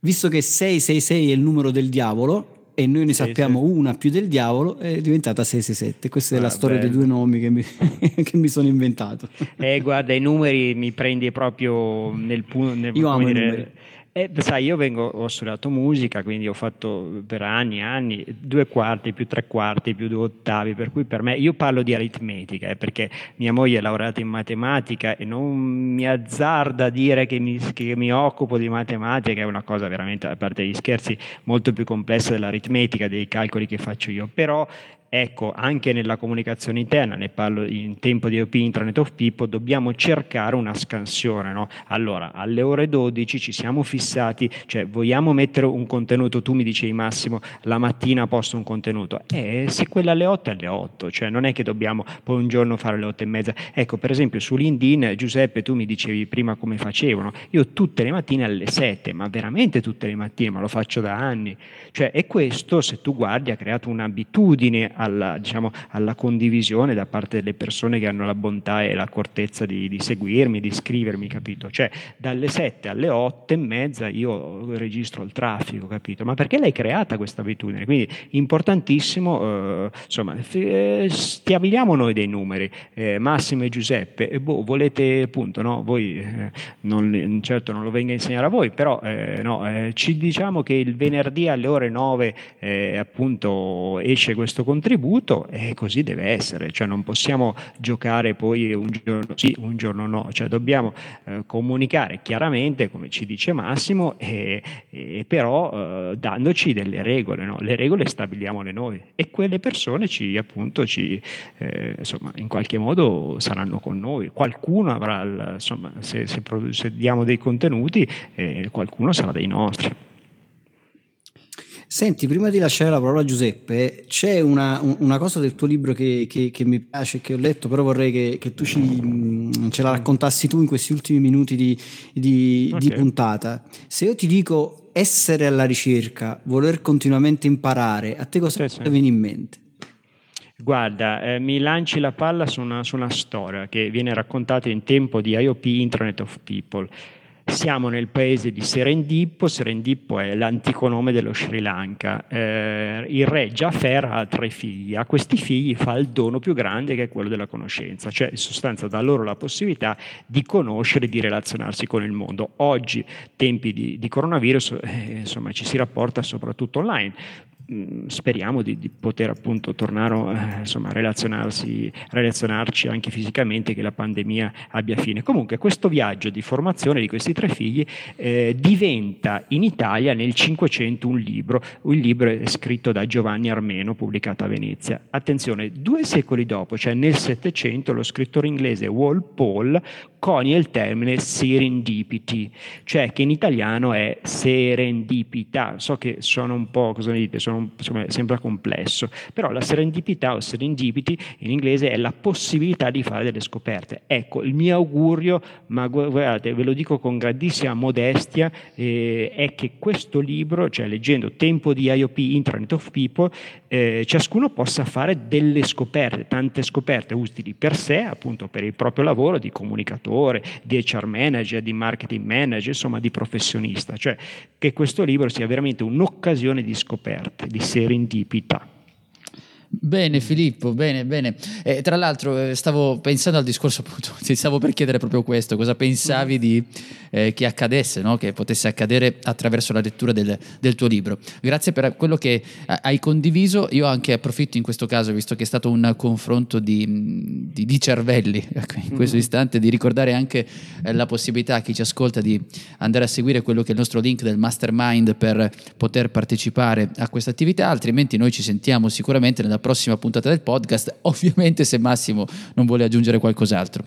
visto che 666 è il numero del diavolo e noi ne Sì, sappiamo sì. una più del diavolo, è diventata 667. Questa è la Ah, storia dei bello. due nomi che mi, che mi sono inventato. Eh, guarda, i numeri mi prendi proprio nel punto. Io amo i numeri. Eh, sai, io vengo, ho studiato musica, quindi ho fatto per anni e anni due quarti più tre quarti più due ottavi, per cui per me, io parlo di aritmetica, eh, perché mia moglie è laureata in matematica e non mi azzarda a dire che mi, che mi occupo di matematica, è una cosa veramente, a parte gli scherzi, molto più complessa dell'aritmetica, dei calcoli che faccio io, però Ecco, anche nella comunicazione interna, ne parlo in tempo di OP Internet of People, dobbiamo cercare una scansione. No? Allora, alle ore 12 ci siamo fissati, cioè vogliamo mettere un contenuto, tu mi dicevi Massimo, la mattina posto un contenuto, e se quella alle 8 è alle 8, cioè non è che dobbiamo poi un giorno fare alle 8 e mezza. Ecco, per esempio su LinkedIn, Giuseppe, tu mi dicevi prima come facevano, io tutte le mattine alle 7, ma veramente tutte le mattine, ma lo faccio da anni. Cioè, e questo, se tu guardi, ha creato un'abitudine alla, diciamo, alla, condivisione da parte delle persone che hanno la bontà e l'accortezza di, di seguirmi, di scrivermi, capito? Cioè dalle 7 alle 8 e mezza io registro il traffico, capito? Ma perché l'hai creata questa abitudine? Quindi importantissimo, eh, insomma, eh, stabiliamo noi dei numeri, eh, Massimo e Giuseppe, e boh, volete appunto, no? Voi eh, non, certo non lo venga a insegnare a voi, però eh, no, eh, ci diciamo che il venerdì alle ore 9 appunto esce questo contributo e così deve essere, cioè non possiamo giocare poi un giorno sì, un giorno no, cioè dobbiamo comunicare chiaramente come ci dice Massimo e, e però dandoci delle regole, no? le regole stabiliamole noi e quelle persone ci appunto ci eh, insomma in qualche modo saranno con noi qualcuno avrà il, insomma se, se, se, diamo dei contenuti eh, qualcuno sarà dei nostri Senti, prima di lasciare la parola a Giuseppe, c'è una, una cosa del tuo libro che, che, che, mi piace, che ho letto, però vorrei che, che tu ci, mm, ce la raccontassi tu in questi ultimi minuti di, di, okay. di puntata. Se io ti dico essere alla ricerca, voler continuamente imparare, a te cosa sì, sì. viene in mente? Guarda, eh, mi lanci la palla su una, su una storia che viene raccontata in tempo di IOP, Internet of People. Siamo nel paese di Serendippo, Serendippo è l'antico nome dello Sri Lanka. Eh, il re Jaffer ha tre figli, a questi figli fa il dono più grande che è quello della conoscenza, cioè in sostanza dà loro la possibilità di conoscere di relazionarsi con il mondo. Oggi, tempi di, di coronavirus, eh, insomma, ci si rapporta soprattutto online, Mm, speriamo di, di, poter appunto tornare eh, insomma, a relazionarci anche fisicamente, che la pandemia abbia fine. Comunque questo viaggio di formazione di questi tre figli eh, diventa in Italia nel 500 un libro, un libro è scritto da Giovanni Armeno, pubblicato a Venezia. Attenzione, due secoli dopo, cioè nel 700, lo scrittore inglese Walpole conia il termine serendipity, cioè che in italiano è serendipità. So che sono un po', cosa ne dite, sono, insomma, sembra complesso, però la serendipità o serendipity in inglese è la possibilità di fare delle scoperte. Ecco, il mio augurio, ma guardate, ve lo dico con grandissima modestia, eh, è che questo libro, cioè leggendo Tempo di IOP, Internet of People, eh, ciascuno possa fare delle scoperte, tante scoperte utili per sé, appunto per il proprio lavoro di comunicatore di HR manager, di marketing manager, insomma di professionista, cioè che questo libro sia veramente un'occasione di scoperte, di serendipità. Bene Filippo, bene, bene. Eh, tra l'altro eh, stavo pensando al discorso appunto, ti stavo per chiedere proprio questo, cosa pensavi di, eh, che accadesse, no? che potesse accadere attraverso la lettura del, del, tuo libro. Grazie per quello che hai condiviso, io anche approfitto in questo caso, visto che è stato un confronto di, di, di cervelli ecco, in questo mm. istante, di ricordare anche eh, la possibilità a chi ci ascolta di andare a seguire quello che è il nostro link del mastermind per poter partecipare a questa attività, altrimenti noi ci sentiamo sicuramente nella prossima puntata del podcast, ovviamente se Massimo non vuole aggiungere qualcos'altro.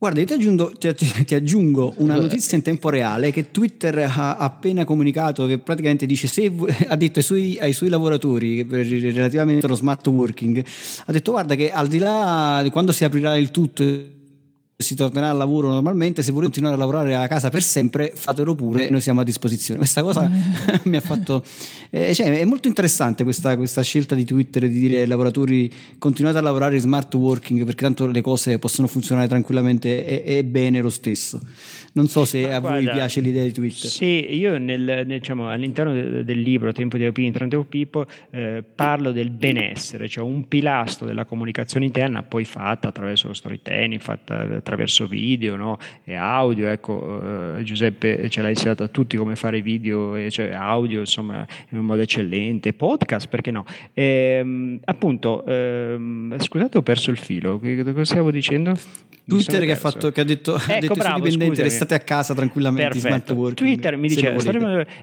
Guarda, io ti aggiungo, ti, ti aggiungo, una notizia in tempo reale che Twitter ha appena comunicato che praticamente dice, se, ha detto ai suoi, ai suoi lavoratori relativamente allo smart working, ha detto guarda che al di là di quando si aprirà il tutto si tornerà al lavoro normalmente, se volete continuare a lavorare a casa per sempre, fatelo pure, noi siamo a disposizione. Questa cosa mi ha fatto... Eh, cioè, è molto interessante questa, questa, scelta di Twitter di dire ai lavoratori continuate a lavorare in smart working perché tanto le cose possono funzionare tranquillamente e, e bene lo stesso. Non so se Ma a guarda, voi piace l'idea di Twitter. Sì, io nel, nel, diciamo, all'interno del, del, libro Tempo di Opinion, of People eh, parlo del benessere, cioè un pilastro della comunicazione interna poi fatta attraverso lo storytelling, fatta attraverso video no? e audio. Ecco, eh, Giuseppe ce l'ha insegnato a tutti come fare video, cioè audio insomma in un modo eccellente, podcast perché no. E, ehm, appunto, ehm, scusate ho perso il filo, cosa stavo dicendo? Twitter che ha, fatto, che ha detto, ecco, ha detto bravo, dipendenti restate a casa tranquillamente smart working, Twitter mi dice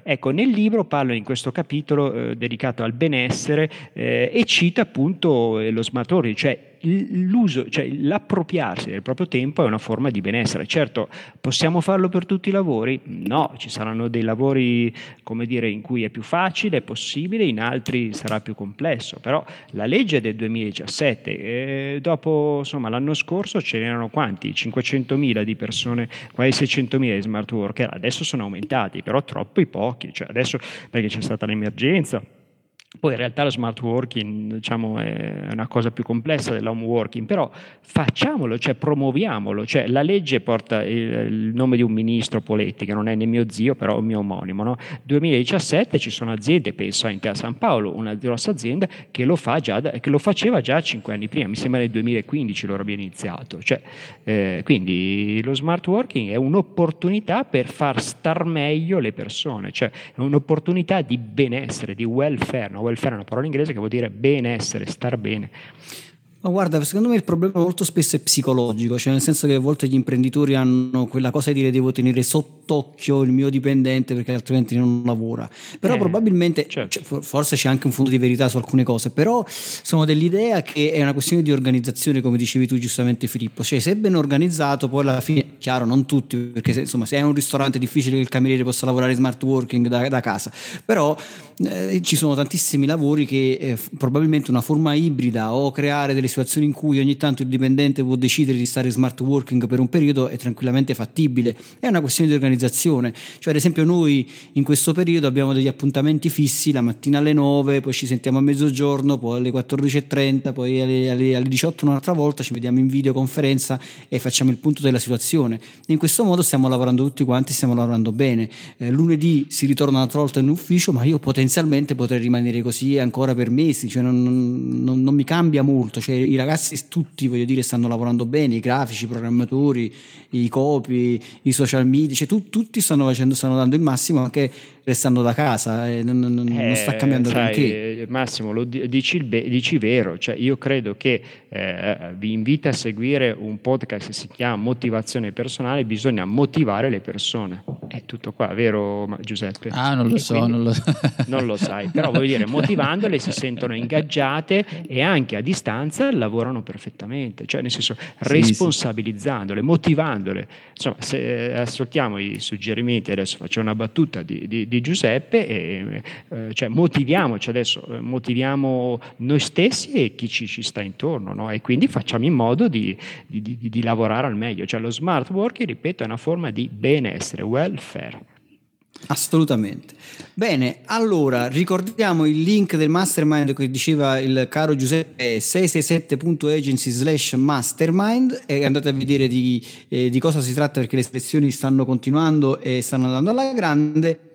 ecco nel libro parlo in questo capitolo eh, dedicato al benessere eh, e cita appunto eh, lo smart working cioè l'uso, cioè l'appropriarsi del proprio tempo è una forma di benessere. Certo, possiamo farlo per tutti i lavori? No, ci saranno dei lavori, come dire, in cui è più facile, è possibile, in altri sarà più complesso, però la legge del 2017, e dopo insomma, l'anno scorso ce n'erano quanti? 500.000 di persone, quasi 600.000 di smart worker, adesso sono aumentati, però troppi pochi, cioè adesso perché c'è stata l'emergenza poi in realtà lo smart working diciamo, è una cosa più complessa dell'home working, però facciamolo, cioè promuoviamolo. Cioè, la legge porta il, nome di un ministro Poletti, che non è né mio zio, però è mio omonimo. No? 2017 ci sono aziende, penso anche a San Paolo, una grossa azienda che lo, fa già, che lo faceva già cinque anni prima, mi sembra nel 2015 loro abbiano iniziato. Cioè, eh, quindi lo smart working è un'opportunità per far star meglio le persone, cioè è un'opportunità di benessere, di welfare. No? welfare è una parola inglese che vuol dire benessere, star bene. Ma guarda, secondo me il problema molto spesso è psicologico, cioè nel senso che a volte gli imprenditori hanno quella cosa di dire devo tenere sott'occhio il mio dipendente perché altrimenti non lavora. Però eh, probabilmente, certo. cioè, forse c'è anche un fondo di verità su alcune cose, però sono dell'idea che è una questione di organizzazione, come dicevi tu giustamente Filippo, cioè se è ben organizzato poi alla fine, chiaro, non tutti, perché se, insomma se è un ristorante è difficile che il cameriere possa lavorare smart working da, da casa, però eh, ci sono tantissimi lavori che eh, probabilmente una forma ibrida o creare delle situazioni in cui ogni tanto il dipendente può decidere di stare smart working per un periodo è tranquillamente fattibile. È una questione di organizzazione. Cioè, ad esempio, noi in questo periodo abbiamo degli appuntamenti fissi la mattina alle 9, poi ci sentiamo a mezzogiorno, poi alle 14.30, poi alle, alle, alle 18 un'altra volta, ci vediamo in videoconferenza e facciamo il punto della situazione. In questo modo stiamo lavorando tutti quanti, stiamo lavorando bene. Eh, lunedì si ritorna un'altra volta in ufficio, ma io potenzialmente potrei rimanere così ancora per mesi, cioè non, non, non mi cambia molto. Cioè, I ragazzi tutti, voglio dire, stanno lavorando bene, i grafici, i programmatori, i copy, i social media, cioè tu, tutti stanno facendo, stanno dando il massimo anche restando da casa e non, non, eh, non sta cambiando sai, Massimo, lo dici, be- dici, vero, cioè io credo che eh, vi invito a seguire un podcast che si chiama Motivazione personale, bisogna motivare le persone. È tutto qua, vero Giuseppe? Ah, non lo e so, non lo... non lo sai, però voglio dire, motivandole si sentono ingaggiate e anche a distanza lavorano perfettamente, cioè nel senso responsabilizzandole, motivandole. Insomma, se eh, ascoltiamo i suggerimenti, adesso faccio una battuta di, di, di di Giuseppe, e, eh, cioè motiviamoci adesso, eh, motiviamo noi stessi e chi ci, ci sta intorno no? e quindi facciamo in modo di, di, di, di lavorare al meglio. Cioè lo smart working, ripeto, è una forma di benessere, welfare. Assolutamente. Bene, allora ricordiamo il link del mastermind che diceva il caro Giuseppe 667.agency slash mastermind e andate a vedere di, eh, di cosa si tratta perché le selezioni stanno continuando e stanno andando alla grande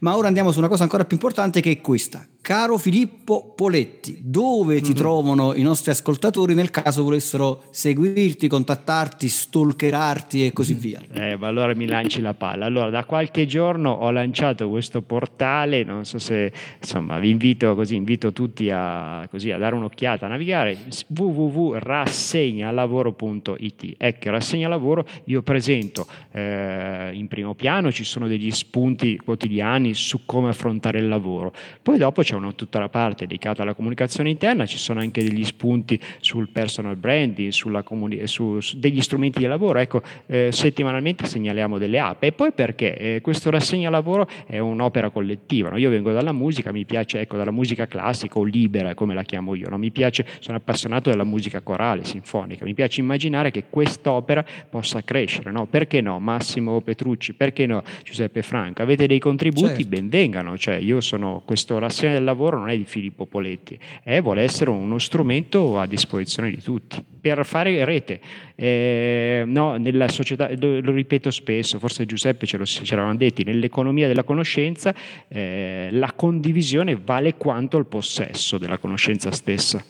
ma ora andiamo su una cosa ancora più importante che è questa. Caro Filippo Poletti, dove ti mm-hmm. trovano i nostri ascoltatori nel caso volessero seguirti, contattarti, stalkerarti e così via? Eh, ma allora mi lanci la palla. Allora, da qualche giorno ho lanciato questo portale, non so se, insomma, vi invito così, invito tutti a, così, a dare un'occhiata, a navigare www.rassegnalavoro.it. Ecco, rassegnalavoro, io presento eh, in primo piano, ci sono degli spunti quotidiani su come affrontare il lavoro. Poi dopo c'è una, tutta la parte dedicata alla comunicazione interna, ci sono anche degli spunti sul personal branding, comuni- su, su, degli strumenti di lavoro. Ecco, eh, settimanalmente segnaliamo delle app. E poi perché? Eh, questo rassegna lavoro è un'opera collettiva. No? Io vengo dalla musica, mi piace, ecco, dalla musica classica o libera, come la chiamo io. No? Mi piace, sono appassionato della musica corale, sinfonica. Mi piace immaginare che quest'opera possa crescere. No? Perché no? Massimo Petrucci, perché no? Giuseppe Franco? Avete dei contributi? Certo. Ben vengano. Cioè, io sono questo rassegna del lavoro non è di Filippo Poletti, è, vuole essere uno strumento a disposizione di tutti per fare rete. Eh, no, nella società, lo, lo, ripeto spesso, forse Giuseppe ce, lo, ce l'avevano detti, nell'economia della conoscenza eh, la condivisione vale quanto il possesso della conoscenza stessa.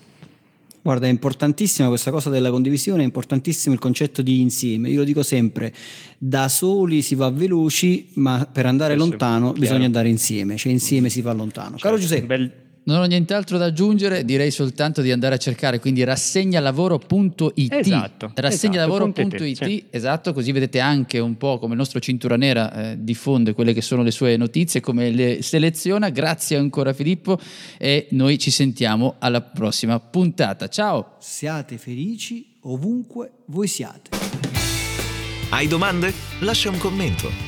Guarda, è importantissima questa cosa della condivisione, è importantissimo il concetto di insieme. Io lo dico sempre, da soli si va veloci, ma per andare Questo lontano bisogna andare insieme, cioè insieme si va lontano. Caro cioè, Giuseppe. Bel non ho nient'altro da aggiungere, direi soltanto di andare a cercare quindi rassegnalavoro.it. Esatto. Rassegnalavoro.it, esatto, sì. esatto, così vedete anche un po' come il nostro cintura nera eh, diffonde quelle che sono le sue notizie, come le seleziona. Grazie ancora Filippo e noi ci sentiamo alla prossima puntata. Ciao! Siate felici ovunque voi siate. Hai domande? Lascia un commento